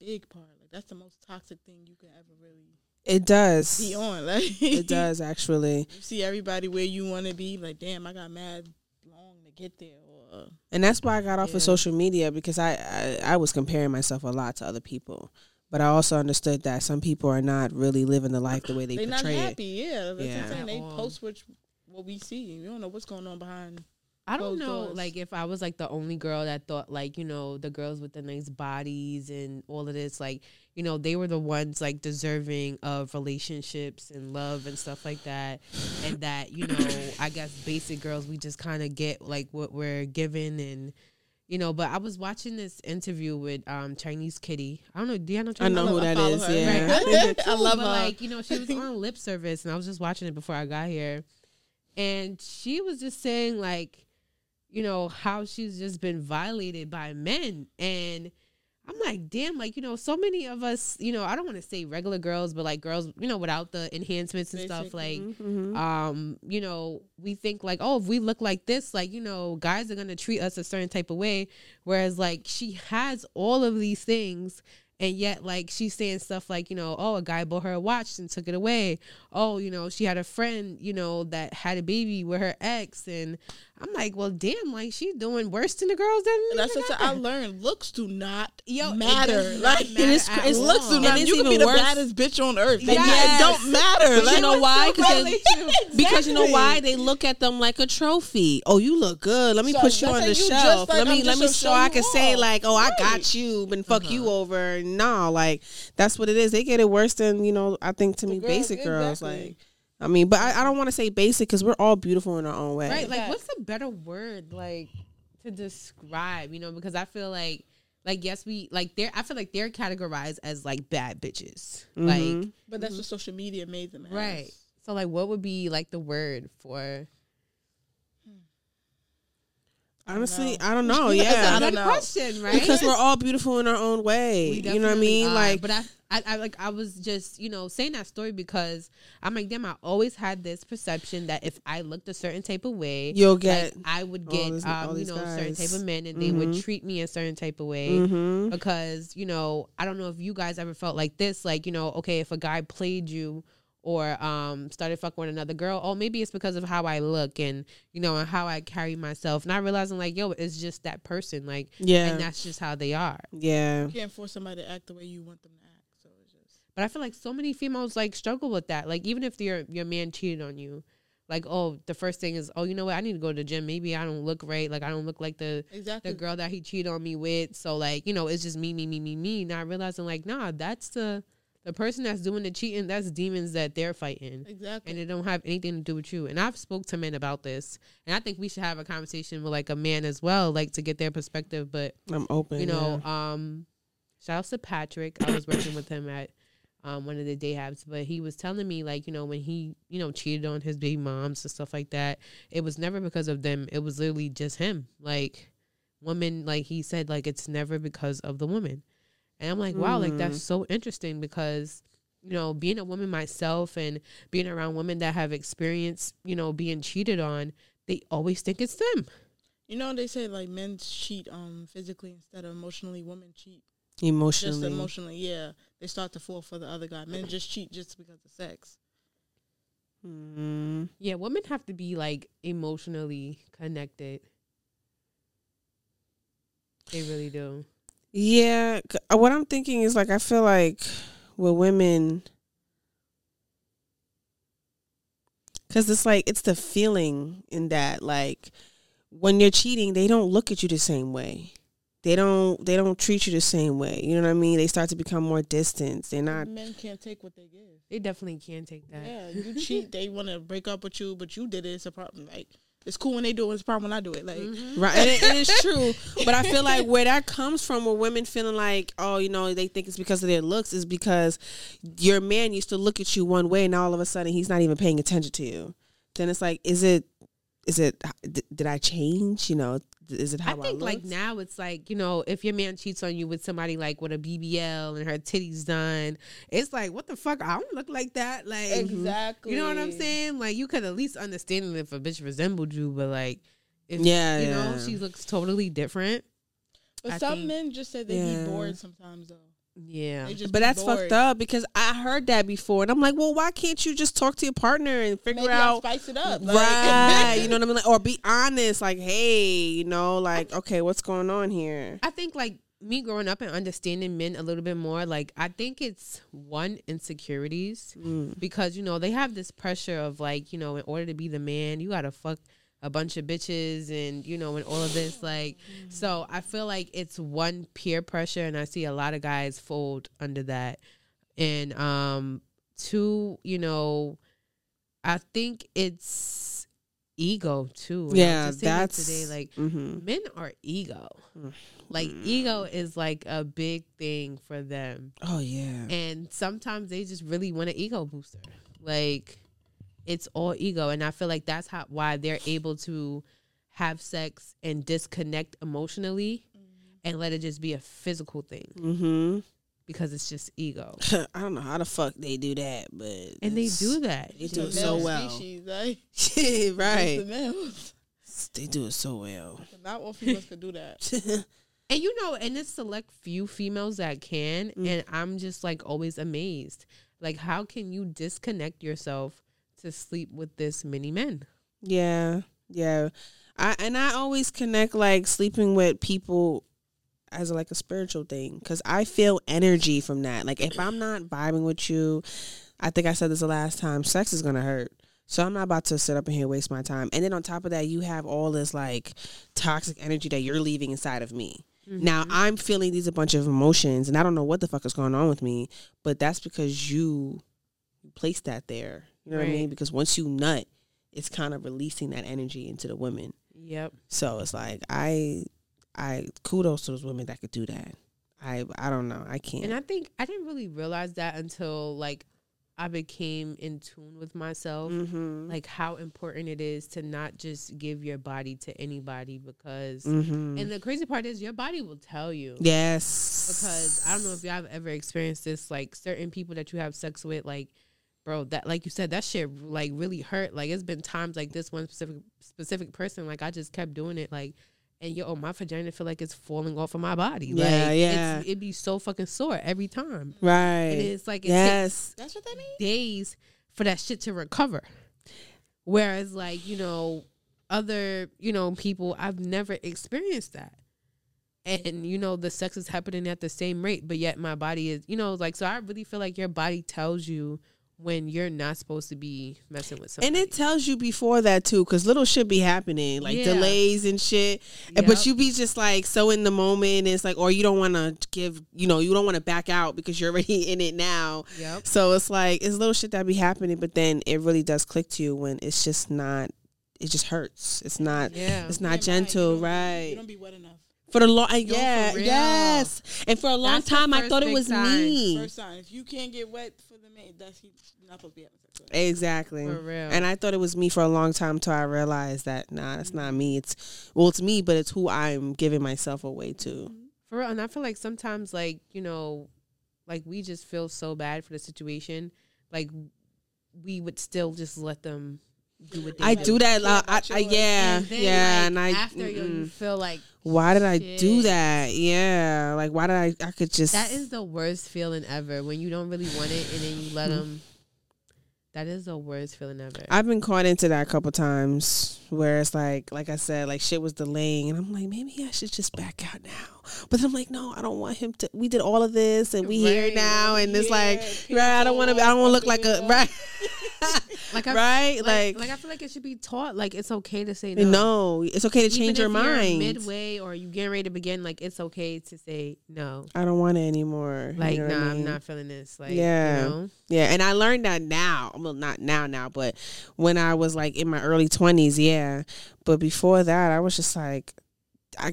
big part. Like that's the most toxic thing you can ever really It does. be on. Like It does actually. You see everybody where you want to be. Like, damn, I got mad long to get there. Or and that's why I got off Yeah. of social media because I, I I was comparing myself a lot to other people, but I also understood that some people are not really living the life the way they they not portray it. happy. Yeah, that's Yeah. what I'm saying. They post what what we see. You don't know what's going on behind. I don't know, doors. like if I was like the only girl that thought like you know the girls with the nice bodies and all of this, like you know they were the ones like deserving of relationships and love and stuff like that, and that you know I guess basic girls we just kind of get like what we're given and. You know, but I was watching this interview with um Chinese Kitty. I don't know. Do you know I know who I that follow is. her. Yeah, Right. I know I love but her. like, you know, she was on lip service and I was just watching it before I got here. And she was just saying like, you know, how she's just been violated by men. And I'm like, damn, like, you know, so many of us, you know, I don't want to say regular girls, but like girls, you know, without the enhancements and stuff, Basic, like Mhm. um, you know, we think like, oh, if we look like this, like, you know, guys are gonna treat us a certain type of way. Whereas like she has all of these things and yet like she's saying stuff like, you know, oh, a guy bought her a watch and took it away. Oh, you know, she had a friend, you know, that had a baby with her ex and I'm like, well damn, like she's doing worse than the girls that And that's what I learned. Looks do not Yo, it matter. does like matter It it's- all. looks do not. it's You can be the worse- baddest bitch on earth. It- Yes. It don't matter. Like, you know why? Because Violate you. because you know why they look at them like a trophy. Oh, you look good. Let me So put you on the shelf. like, let me let me so show I can say like, oh, I got you, and fuck you uh-huh. over. No, like that's what it is. They get it worse than you know. I think to me, girls, basic girls. Like, I mean, but I, I don't want to say basic because we're all beautiful in our own way. Right. Like, Facts. what's a better word like to describe? You know, because I feel like, like, yes, we like they're. I feel like they're categorized as like bad bitches. Like, Mhm. but that's what social media made them. As. right. So, like, what would be like the word for? Honestly, know. I don't know. I Yeah, don't Good know. question, right? because we're all beautiful in our own way. We You know what I mean? are. Like, but I, I, I, like, I was just, you know, saying that story because I'm like, damn, I always had this perception that if I looked a certain type of way, you'll like, get. I would get, these- all um, you these know, certain type of men, and they would Mhm. treat me a certain type of way. hmm because you know i don't know if you guys ever felt like this like you know okay if a guy played you or um started fucking with another girl oh maybe it's because of how i look and you know and how i carry myself not realizing like yo it's just that person like Yeah, and that's just how they are yeah. You can't force somebody to act the way you want them to act. So it's just but i feel like so many females like struggle with that like even if your your man cheated on you like oh the first thing is oh you know what i need to go to the gym maybe i don't look right like i don't look like the exactly the girl that he cheated on me with. So like, you know, it's just me, me, me, me, me. Not realizing like, nah, that's the the person that's doing the cheating. That's demons that they're fighting, Exactly. and it don't have anything to do with you. And I've spoke to men about this, and I think we should have a conversation with like a man as well, like to get their perspective. But I'm open. you know, um, shout out to Patrick. I was working with him at um, one of the day habs, but he was telling me like, you know, when he, you know, cheated on his baby moms and stuff like that, it was never because of them. It was literally just him. Like, woman, like he said, like it's never because of the woman. And I'm like, wow, like Mm. that's so interesting because, you know, being a woman myself and being around women that have experienced, you know, being cheated on, they always think it's them. you know they say like men cheat um physically instead of emotionally. Women cheat emotionally. just emotionally. emotionally. Yeah, they start to fall for the other guy. Men just cheat just because of sex. Mm. Yeah, women have to be like emotionally connected. They really do. Yeah, uh, what I'm thinking is like I feel like with women, because it's like it's the feeling in that like when you're cheating, they don't look at you the same way. They don't. They don't treat you the same way. You know what I mean? They start to become more distant. They're not. Men can't take what they give. They definitely can't take that. Yeah, you cheat. They want to break up with you, but you did it. It's a problem. Like it's cool when they do it. It's a problem when I do it. Like Mm-hmm. Right, and, it, and it's true. But I feel like where that comes from, where women feeling like, oh, you know, they think it's because of their looks, is because your man used to look at you one way, and all of a sudden he's not even paying attention to you. Then it's like, is it, is it, d- did I change? You know, is it how I I, think like now it's like you know if your man cheats on you with somebody like with a BBL and her titties done, it's like what the fuck I don't look like that. Like exactly. you know what I'm saying? Like you could at least understand it if a bitch resembled you, but like if Yeah, you know she looks totally different. But I some think- men just said they Yeah. be bored sometimes though. Yeah, But that's bored. fucked up because I heard that before, and I'm like, well, why can't you just talk to your partner and figure Maybe I'll out spice it up. Like, right? you know what I mean? Like, or be honest, like, hey, you know, like, okay, what's going on here? I think like me growing up and understanding men a little bit more, like I think it's one insecurities Mm. because you know they have this pressure of like you know in order to be the man you gotta fuck a bunch of bitches and you know and all of this like so I feel like it's one peer pressure and I see a lot of guys fold under that and um two you know I think it's ego too Yeah, just saying that that's today like hmm men are ego. Mm. Like ego is like a big thing for them. Oh yeah, And sometimes they just really want an ego booster. Like it's all ego and I feel like that's how why they're able to have sex and disconnect emotionally and let it just be a physical thing hmm because it's just ego. I don't know how the fuck they do that, but And they do that. They do it so well, Species, like, right? The males. They do it so well. Not all females could do that. And you know, and it's select few females that can, Mm. and I'm just like always amazed. Like, how can you disconnect yourself to sleep with this many men? Yeah, yeah. I and I always connect like sleeping with people as like a spiritual thing because I feel energy from that. Like if I'm not vibing with you, I think I said this the last time. Sex is gonna hurt. So I'm not about to sit up in here and waste my time. And then on top of that, you have all this like toxic energy that you're leaving inside of me. Mm-hmm. Now I'm feeling these a bunch of emotions, and I don't know what the fuck is going on with me. But that's because you placed that there. You know what I mean? Because once you nut, it's kind of releasing that energy into the women. Yep. So it's like I, I kudos to those women that could do that. I I don't know. I can't. And I think I didn't really realize that until like I became in tune with myself. mm-hmm. Like how important it is to not just give your body to anybody because mm-hmm. and the crazy part is your body will tell you. yes, because I don't know if y'all have ever experienced this. Like certain people that you have sex with, like, bro, that like you said, that shit like really hurt. Like it's been times like this one specific specific person, like I just kept doing it, like, and yo, my vagina feel like it's falling off of my body. Yeah, like, yeah. It's, it'd be so fucking sore every time, right. and it's like it yes, That's what that means. days for that shit to recover. Whereas, like, you know, other, you know, people, I've never experienced that. And, you know, the sex is happening at the same rate, but yet my body is, you know, like, so I really feel like your body tells you when you're not supposed to be messing with somebody. and it tells you before that too, because little shit be happening, like Yeah. delays and shit. And Yep. But you be just like so in the moment. It's like, or you don't want to give, you know, you don't want to back out because you're already in it now. Yep. So it's like it's little shit that be happening, but then it really does click to you when it's just not. It just hurts. It's not. Yeah. It's not gentle, you right? You don't be wet enough. For the long, Yo, yeah, for real. yes. And for a long That's time, I thought it was sign. me. First sign. If you can't get wet for the man, that's he you're not supposed to be having sex. with. Exactly. For real. And I thought it was me for a long time until I realized that nah, it's not me. It's well, it's me, but it's who I'm giving myself away to. For real. And I feel like sometimes, like, you know, like we just feel so bad for the situation. Like, we would still just let them do what they I do. do that. Yeah, Uh, I, I, yeah, And then, yeah, like, and I. after yo, you feel like why did I do that? Yeah, like why did I? I could just. That is the worst feeling ever when you don't really want it and then you let mm-hmm. them. That is the worst feeling ever. I've been caught into that a couple times where it's like, like I said, like shit was delaying, and I'm like, maybe I should just back out now. But then I'm like, no, I don't want him to. We did all of this, and we here now, and it's like, right? I don't want to. I don't want to look like a right. Like I, right? like, Like, like I feel like it should be taught. Like it's okay to say no. no. it's okay to Even change your if you're mind. midway or you getting ready to begin. Like it's okay to say no. I don't want it anymore. Like You know nah, I I'm mean? not feeling this. Like Yeah. you know? Yeah, and I learned that now. Well, not now, now, but when I was like in my early twenties, yeah. But before that, I was just like, I,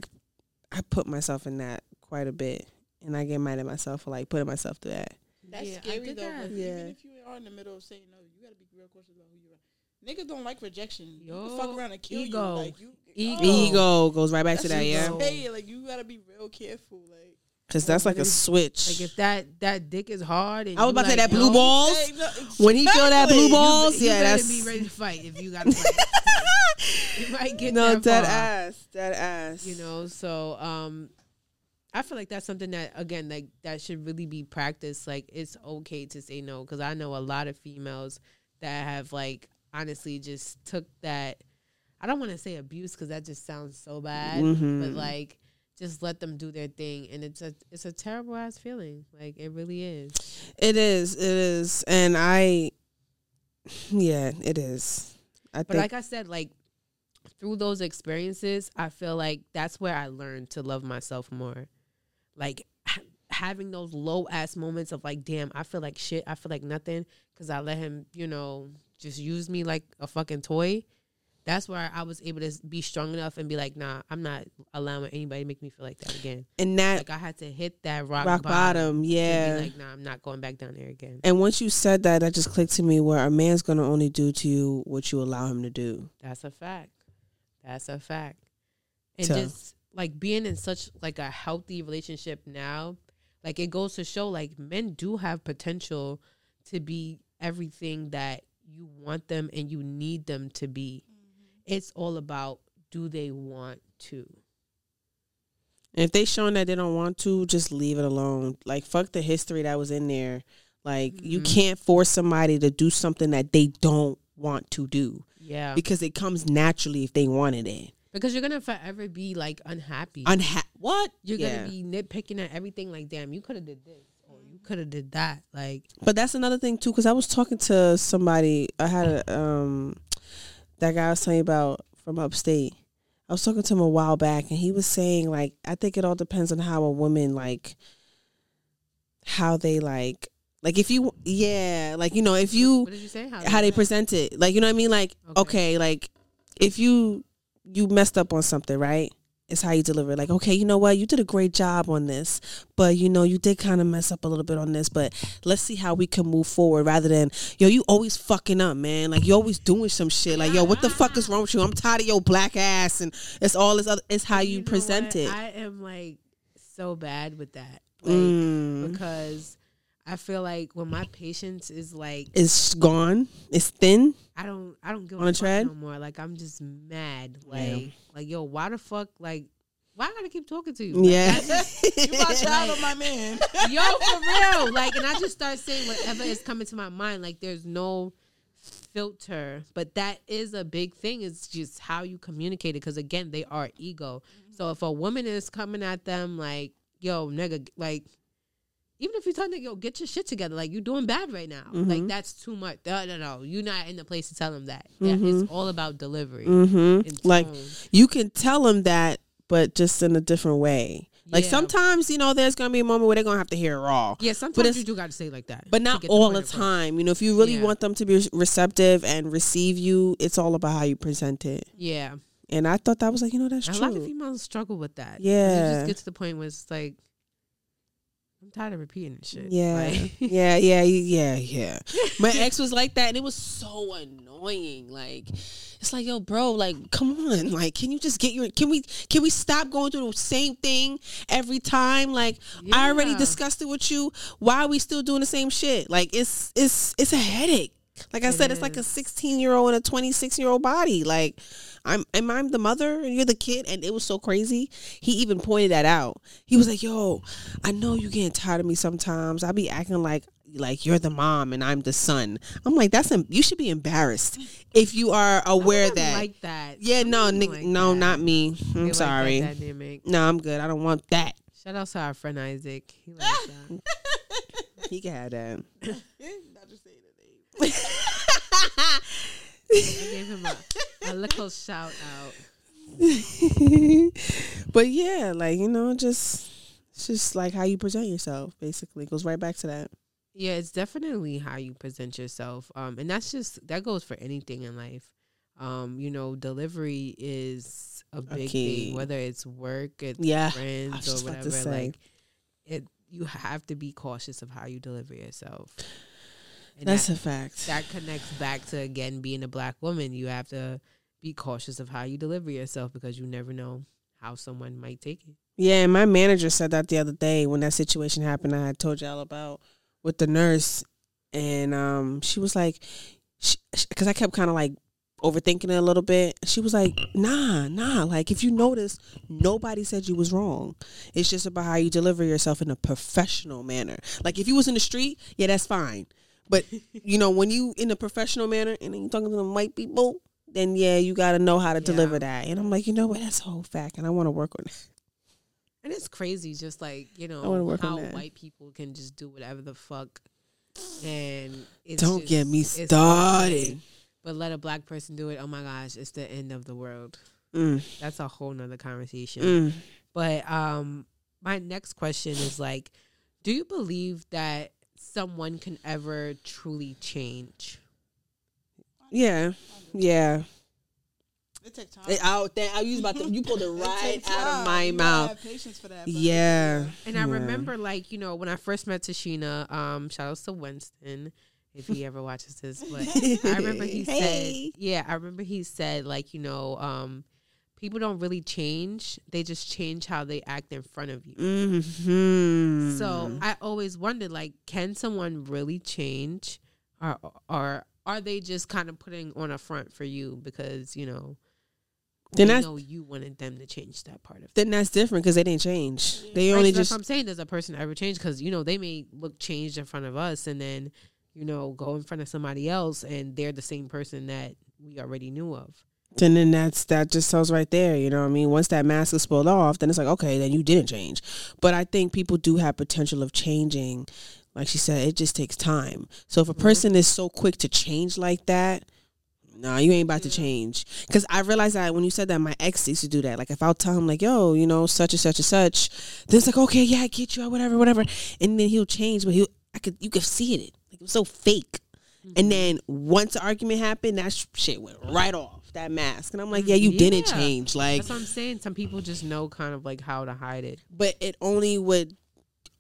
I put myself in that quite a bit, and I get mad at myself for like putting myself through that. That's Yeah, scary though. that. Yeah. Even if you are in the middle of saying no, you gotta be real cautious about who you are. Niggas don't like rejection. you Yo, can fuck around and kill ego. you. Like you, Ego. oh, Ego goes right back that's to that, what yeah, I'm saying. Like you gotta be real careful. Like because that's like a switch. Like if that that dick is hard, and I was you about to say that blue balls. Hey, no, When he feel that blue balls, you, you yeah, that's be ready to fight if you got to fight. you might get no that dead far. ass, dead ass. you know so um i feel like that's something that again like that should really be practiced like it's okay to say no because i know a lot of females that have like honestly just took that i don't want to say abuse because that just sounds so bad Mhm. but like just let them do their thing and it's a it's a terrible ass feeling like it really is It is, it is, and I, yeah, it is. I But like I said, like through those experiences, I feel like that's where I learned to love myself more. Like having those low ass moments of like, damn, I feel like shit. I feel like nothing because I let him, you know, just use me like a fucking toy. That's where I was able to be strong enough and be like, nah, I'm not allowing anybody to make me feel like that again. and that Like I had to hit that rock, rock bottom, to yeah. be like, nah, I'm not going back down there again. And once you said that, that just clicked to me where a man's gonna only do to you what you allow him to do. That's a fact. That's a fact. And So- just like being in such like a healthy relationship now, like it goes to show like men do have potential to be everything that you want them and you need them to be. It's all about do they want to? And if they showing that they don't want to, just leave it alone. Like fuck the history that was in there. Like you Mhm. can't force somebody to do something that they don't want to do Yeah. because it comes naturally if they wanted it. Because you're gonna forever be like unhappy. Unha- what? you're Yeah. gonna be nitpicking at everything like, damn, you could have did this or you could have did that. Like But that's another thing too, because I was talking to somebody. I had a, um that guy I was telling you about from upstate. I was talking to him a while back, and he was saying like, I think it all depends on how a woman like, how they like, like if you, yeah, like you know, if you what did you say? how they present it, like you know what I mean, like Okay. okay, like if you you messed up on something, right? It's how you deliver. Like, okay, you know what? You did a great job on this, but you know, you did kind of mess up a little bit on this, but let's see how we can move forward rather than, yo, you always fucking up, man. Like, you always doing some shit. Like, yo, what the fuck is wrong with you? I'm tired of your black ass and it's all this other, it's how you, know present what? it. I am like so bad with that. Like Mm. because I feel like when my patience is like It's gone. It's thin. I don't I don't give On a a tread? no more. Like I'm just mad. Like Yeah. like yo, why the fuck like why I gotta keep talking to you? Like, Yeah. I just- you my child or my man. yo, for real. Like and I just start saying whatever is coming to my mind. Like there's no filter. But that is a big thing. It's just how you communicate it. Because again, they are ego. Mm-hmm. So if a woman is coming at them like, yo, nigga, like even if you tell them, yo, get your shit together, like you're doing bad right now. Like Mhm. that's too much. No, no, no. You're not in the place to tell them that. Yeah, Mhm. it's all about delivery. Mm-hmm. Like, you can tell them that, but just in a different way. Like Yeah. sometimes, you know, there's gonna be a moment where they're gonna have to hear it raw. Yeah, sometimes you do got to say it like that, But not all the across. time. You know, if you really Yeah. want them to be receptive and receive you, it's all about how you present it. Yeah, And I thought that was like, you know, that's a true. lot of females struggle with that. 'Cause you Yeah. just get to the point where it's like, I'm tired of repeating this shit. Yeah, Like- yeah, yeah, yeah, yeah. My ex was like that, and it was so annoying. Like, it's like, yo, bro, like, come on, like, can you just get your? Can we? Can we stop going through the same thing every time? Like, I already discussed it with you. Why are we still doing the same shit? Like, it's it's it's a headache. Like I It said, it's like a 16 year old and a 26 year old body. Like, I'm am I'm the mother and you're the kid, and it was so crazy. He even pointed that out. He was like, "Yo, I know you getting tired of me sometimes. I be acting like like you're the mom and I'm the son." I'm like, "That's em- you should be embarrassed if you are aware that." like that. yeah, no, wouldn't like no, that. not me. I'm like sorry. dynamic. no, I'm good. I don't want that. Shout out to our friend Isaac. He likes ah! that. He can have that. Not just saying the name. I gave him a, a little shout out. but yeah, like you know, just it's just like how you present yourself. Basically, it goes right back to that. Yeah, it's definitely how you present yourself. Um, and that's just that goes for anything in life. Um, you know, delivery is a big key. thing, whether it's work, it's Yeah, friends just or about whatever. Like it you have to be cautious of how you deliver yourself. And That's that, a fact. that connects back to again being a black woman. You have to be cautious of how you deliver yourself because you never know how someone might take it. Yeah, and my manager said that the other day when that situation happened. I had told y'all about with the nurse, and um, she was like, because I kept kind of like overthinking it a little bit. She was like, "Nah, nah. Like if you notice, nobody said you was wrong. It's just about how you deliver yourself in a professional manner. Like if you was in the street, yeah, that's fine. But you know, when you in a professional manner and then you talking to them white people." Then yeah, you got to know how to Yeah. deliver that, and I'm like, you know what? That's a whole fact, and I want to work on it. And it's crazy, just like you know how that. white people can just do whatever the fuck, and it's Don't just- get me started. But let a black person do it. Oh my gosh, it's the end of the world. Mm, That's a whole nother conversation. mm. But um, my next question is like, do you believe that someone can ever truly change? Yeah, yeah. It takes time. I, I, I was about to. You pulled it It right takes out time. of my You mouth. have patience for that. but- Yeah. And I Yeah. remember, like, you know, when I first met Tashina, um, shout outs to Winston if he ever watches this. But I remember he Hey. said, yeah, I remember he said, like, you know, um, people don't really change; they just change how they act in front of you. Mm-hmm. So I always wondered, like, can someone really change, or or are they just kind of putting on a front for you because you know Then that's- know you wanted them to change that part of it? then that's different because they didn't change. They Right, only so that's just what I'm saying. Does a person ever change? Because you know they may look changed in front of us, and then you know go in front of somebody else, and they're the same person that we already knew of. Then then that's that just tells right there. You know what I mean? Once that mask is pulled off, then it's like okay, then you didn't change. But I think people do have potential of changing. Like she said, it just takes time. So if a mm-hmm. person is so quick to change like that. Nah, you ain't about to change. Cause I realized that when you said that, my ex used to do that. Like if I'll tell him like, yo, you know, such and such and such, then it's like, okay, yeah, I get you, whatever, whatever. And then he'll change, but he'll I could you could see it. Like it was so fake. And mm-hmm. then once the argument happened, that sh- shit went right off that mask, and I'm like, yeah, you didn't change. Like, That's what I'm saying. Some people just know kind of like how to hide it. but it only would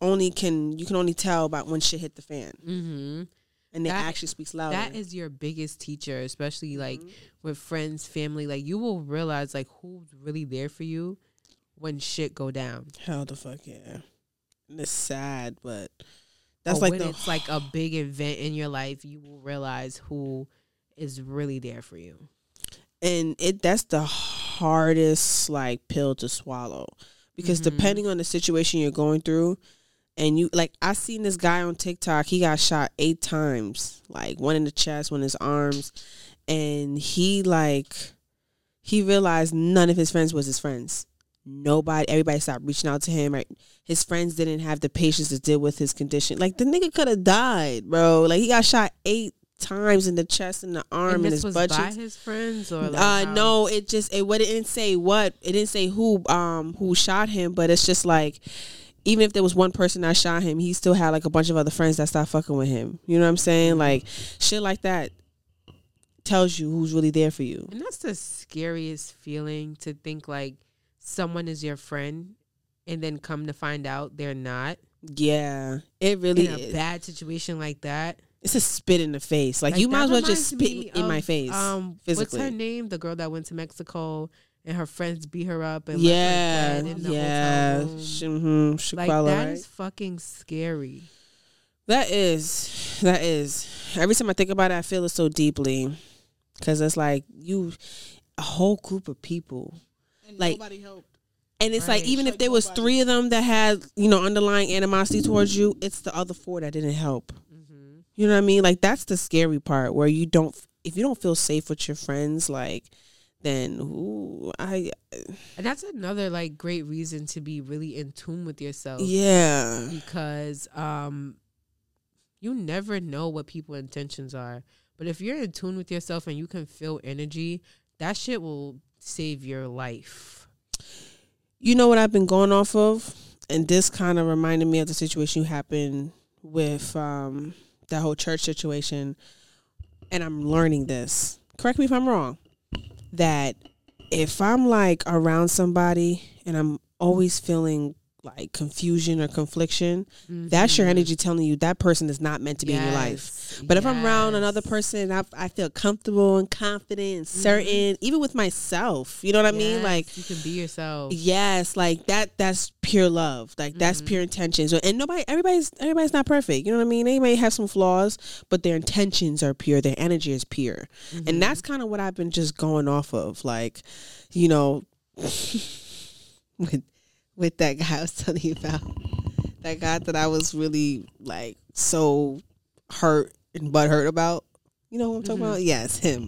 only can you can only tell about when shit hit the fan, Mm-hmm. and That- action speaks louder. That is your biggest teacher, especially like Mm-hmm. with friends, family. Like you will realize like who's really there for you when shit go down. hell the fuck yeah. And it's sad, but that's Or like when the it's like a big event in your life, you will realize who is really there for you. And it that's the hardest like pill to swallow because Mhm. depending on the situation you're going through and you like i seen this guy on tiktok he got shot eight times like one in the chest one in his arms and he like he realized none of his friends was his friends. Nobody everybody stopped reaching out to him right? His friends didn't have the patience to deal with his condition. Like the nigga could have died bro. Like he got shot eight times in the chest and the arm and and, his was butt by his friends or like Uh, no, it just it what it didn't say what it didn't say who um who shot him, but it's just like even if there was one person that shot him, he still had like a bunch of other friends that stopped fucking with him. You know what I'm saying? Like shit like that tells you who's really there for you. And that's the scariest feeling to think like someone is your friend and then come to find out they're not Yeah, it really in a is. bad situation like that. It's a spit in the face. Like, Like, you might as well just spit me in my face Um, physically. what's her name? The girl that went to Mexico and her friends beat her up and yeah, left her in the yeah, hotel room. Sh- Like Shanquella, that right? is fucking scary. That is, that is. Every time I think about it, I feel it so deeply, because it's like you, a whole group of people, And Like- nobody helped. and it's Right. like even if Like there was three of them that had you know underlying animosity towards you, it's the other four that didn't help. You know what I mean? Like that's the scary part where you don't, if you don't feel safe with your friends, like then ooh, I And that's another like great reason to be really in tune with yourself. yeah because um you never know what people's intentions are But if you're in tune with yourself and you can feel energy, that shit will save your life. You know what I've been going off of? And this kind of reminded me of the situation you happened with um, that whole church situation. And I'm learning this. Correct me if I'm wrong. That if I'm like around somebody and I'm always feeling like confusion or confliction, that's your Mhm. energy telling you that person is not meant to be in your life. Yes, But if I'm around another person, I, I feel comfortable and confident and certain, even with myself. You know what I mean? Like, you can be yourself. yes, like that. That's pure love. Like that's Mhm. pure intentions. And nobody, everybody's, everybody's not perfect. You know what I mean? They may have some flaws, but their intentions are pure. Their energy is pure, and that's kind of what I've been just going off of. Like, you know, with with that guy I was telling you about, that guy that I was really like so hurt and butthurt about. You know what I'm talking Mhm. about? Yes, him.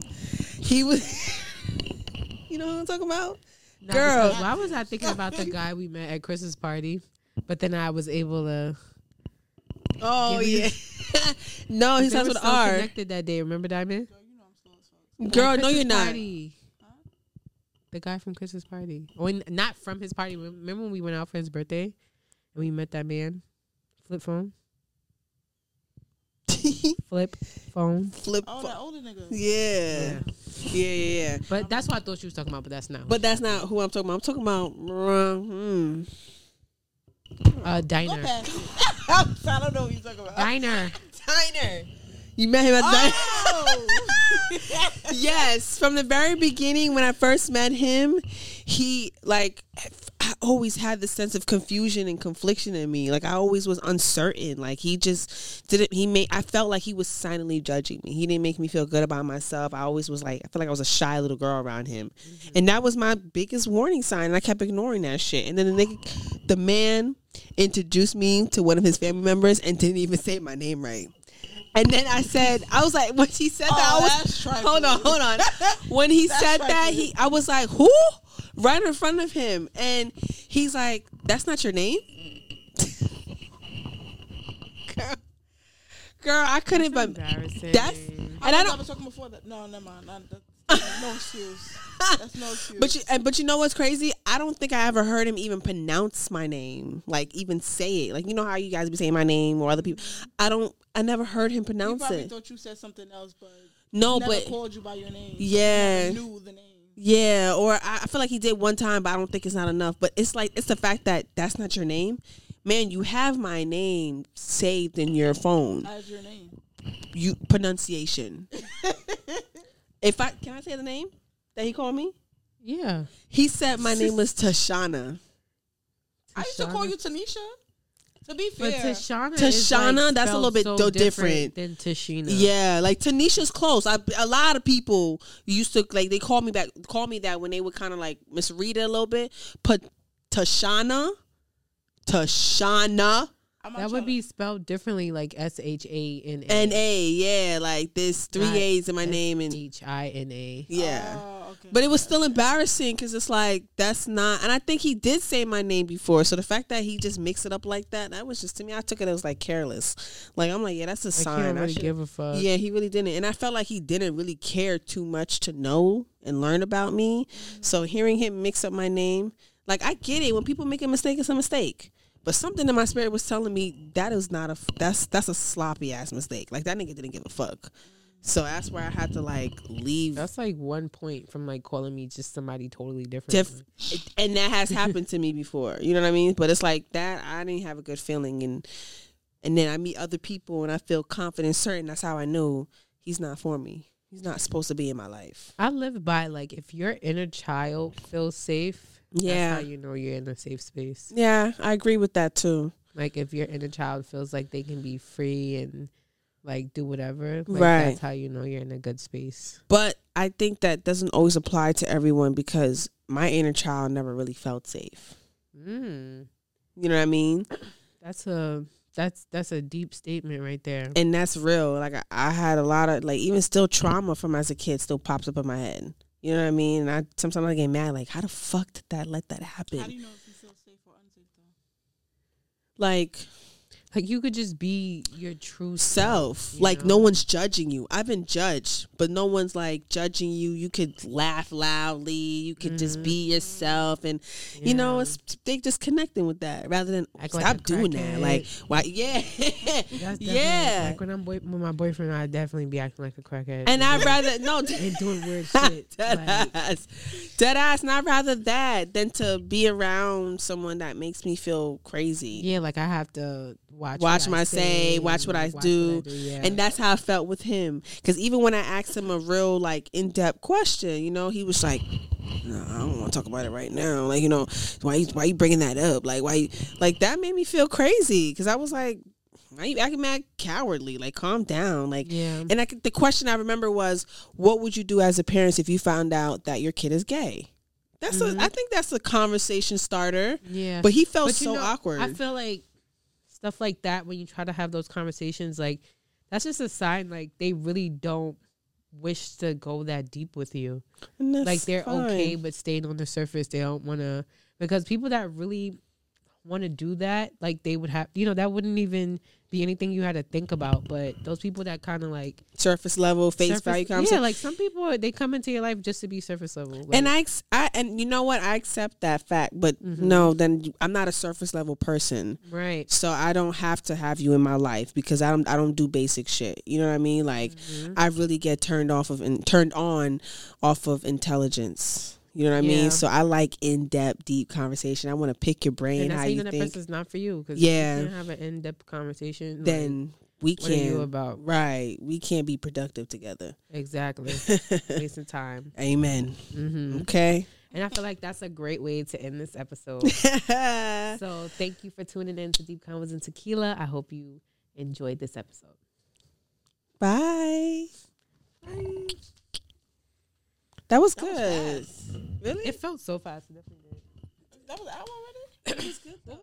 He was. you know what I'm talking about? Nah, girl. because Why was I thinking about the guy we met at Chris's party? But then I was able to. Oh Give me- yeah. no, he they starts with so R. Connected that day. Remember Diamond? Girl, no, you're not. Party. The guy from Chris's party. When not from his party. Remember when we went out for his birthday and we met that man? Flip phone. Flip phone. Flip. Oh, that older nigga. yeah. yeah, yeah, yeah. But that's what I thought you was talking about. But that's not. But that's not who I'm talking about. I'm talking about. uh, hmm. uh, Go diner. past it. I don't know what you're talking about. Diner. Diner. You met him at. Oh. yes, from the very beginning when I first met him, he like I always had this sense of confusion and confliction in me. Like I always was uncertain. Like he just didn't he made I felt like he was silently judging me. He didn't make me feel good about myself. I always was like I felt like I was a shy little girl around him. Mm-hmm. And that was my biggest warning sign. And I kept ignoring that shit. And then the nigga the man introduced me to one of his family members and didn't even say my name right. And then I said, I was like, when he said oh, that, I Oh, was that's trifling. hold on, hold on. When he That's said that, he I was like, who? Right in front of him, and he's like, "That's not your name." girl, girl, I couldn't. But Embarrassing. that's I and I I I don't. was talking before that. No, never mind. Not, that, no excuse. That's no excuse. But you, and- but you know what's crazy? I don't think I ever heard him even pronounce my name, like even say it. Like you know how you guys be saying my name or other people. I don't. I never heard him he pronounce probably it. thought you said something else, but No, never but called you by your name. Yeah. He never knew the name. Yeah, or I, I feel like he did one time, but I don't think it's not enough. But it's like it's the fact that that's not your name, man. You have my name saved in your phone. As your name. You pronunciation. if I can I say the name that he called me? Yeah. He said my name was Tashana. I used to call you Tanisha. To be fair, But fair, Tashana, Tashana, is like that's a little bit so do- different. than Tashina. Yeah, like Tanisha's close. I, a lot of people used to like they call me back, call me that when they would kind of like misread it a little bit. But Tashana, Tashana, That would be spelled differently, like S H A N N A. Yeah, like there's three Not A's in my name and H I N A. to- yeah. Oh. But it was still embarrassing because it's like that's not, and I think he did say my name before. So the fact that he just mixed it up like that, that was just to me. I took it as like careless. Like I'm like, yeah, that's a I sign. can't I should- give a fuck. Yeah, he really didn't. And I felt like he didn't really care too much to know and learn about me. Mm-hmm. So hearing him mix up my name, like I get it. When people make a mistake, it's a mistake. But something in my spirit was telling me that is not a that's that's a sloppy ass mistake. Like that nigga didn't give a fuck. So that's where I had to like leave. That's like one point from like calling me just somebody totally different. Diff- and that has happened to me before. You know what I mean? But it's like that I didn't have a good feeling and and then I meet other people and I feel confident, certain that's how I know he's not for me. He's not supposed to be in my life. I live by like if your inner child feels safe, Yeah. that's how you know you're in a safe space. Yeah, I agree with that too. Like if your inner child feels like they can be free and like do whatever, like Right. that's how you know you're in a good space. But I think that doesn't always apply to everyone because my inner child never really felt safe. Mm. You know what I mean? That's a that's that's a deep statement right there. And that's real. Like I, I had a lot of like even still trauma from as a kid still pops up in my head. You know what I mean? And I sometimes I get mad like how the fuck did that let that happen? How do you know if you feel safe or unsafe though? like like you could just be your true self. you Like know? no one's judging you. I've been judged, but no one's like judging you. You could laugh loudly. You could just be yourself, and you know, Mm-hmm. It's they just connecting with that rather than Act stop a doing that. Like why? Yeah, That's yeah. Like when I'm boy- with my boyfriend, I definitely be acting like a crackhead. And I'd rather no. and doing weird shit. Dead like- ass. Dead ass. And I'd rather that than to be around someone that makes me feel crazy. yeah, like I have to watch Watch what my I say, watch what I watch do. yeah. And that's how I felt with him. Because even when I asked him a real, like, in depth question, you know, he was like, no, I don't want to talk about it right now. Like, you know, why you, why you bringing that up? Like, why you, like, that made me feel crazy. Because I was like, why you acting mad cowardly? Like, calm down. Like, yeah, and I, the question I remember was, what would you do as a parent if you found out that your kid is gay? That's Mhm. a, I think that's a conversation starter. yeah. But he felt But so know, awkward. I feel like stuff like that when you try to have those conversations, like that's just a sign like they really don't wish to go that deep with you. Like they're fine. okay but staying on the surface. They don't want to because people that really want to do that, like they would have, you know, that wouldn't even be anything you had to think about. But those people that kind of like Surface level, face surface- value yeah, like some people they come into your life just to be surface level. Like, and I, I, and you know what? I accept that fact, but Mhm. no, then I'm not a surface level person, right, so I don't have to have you in my life because I don't, I don't do basic shit. You know what I mean? Like, Mhm. I really get turned off of and turned on off of intelligence. You know what I Yeah. mean? So I like in depth, deep conversation. I want to pick your brain, and how you even that think. person's not for you because Yeah. you can't have an in depth conversation. like, Then we are you can't. about? Right, we can't be productive together. Exactly, wasting time. Amen. hmm Okay. And I feel like that's a great way to end this episode. so thank you for tuning in to Deep Convos and Tequila. I hope you enjoyed this episode. Bye. Bye. That was That was good. really? It felt so fast. It definitely did. That was an hour already. It was good though.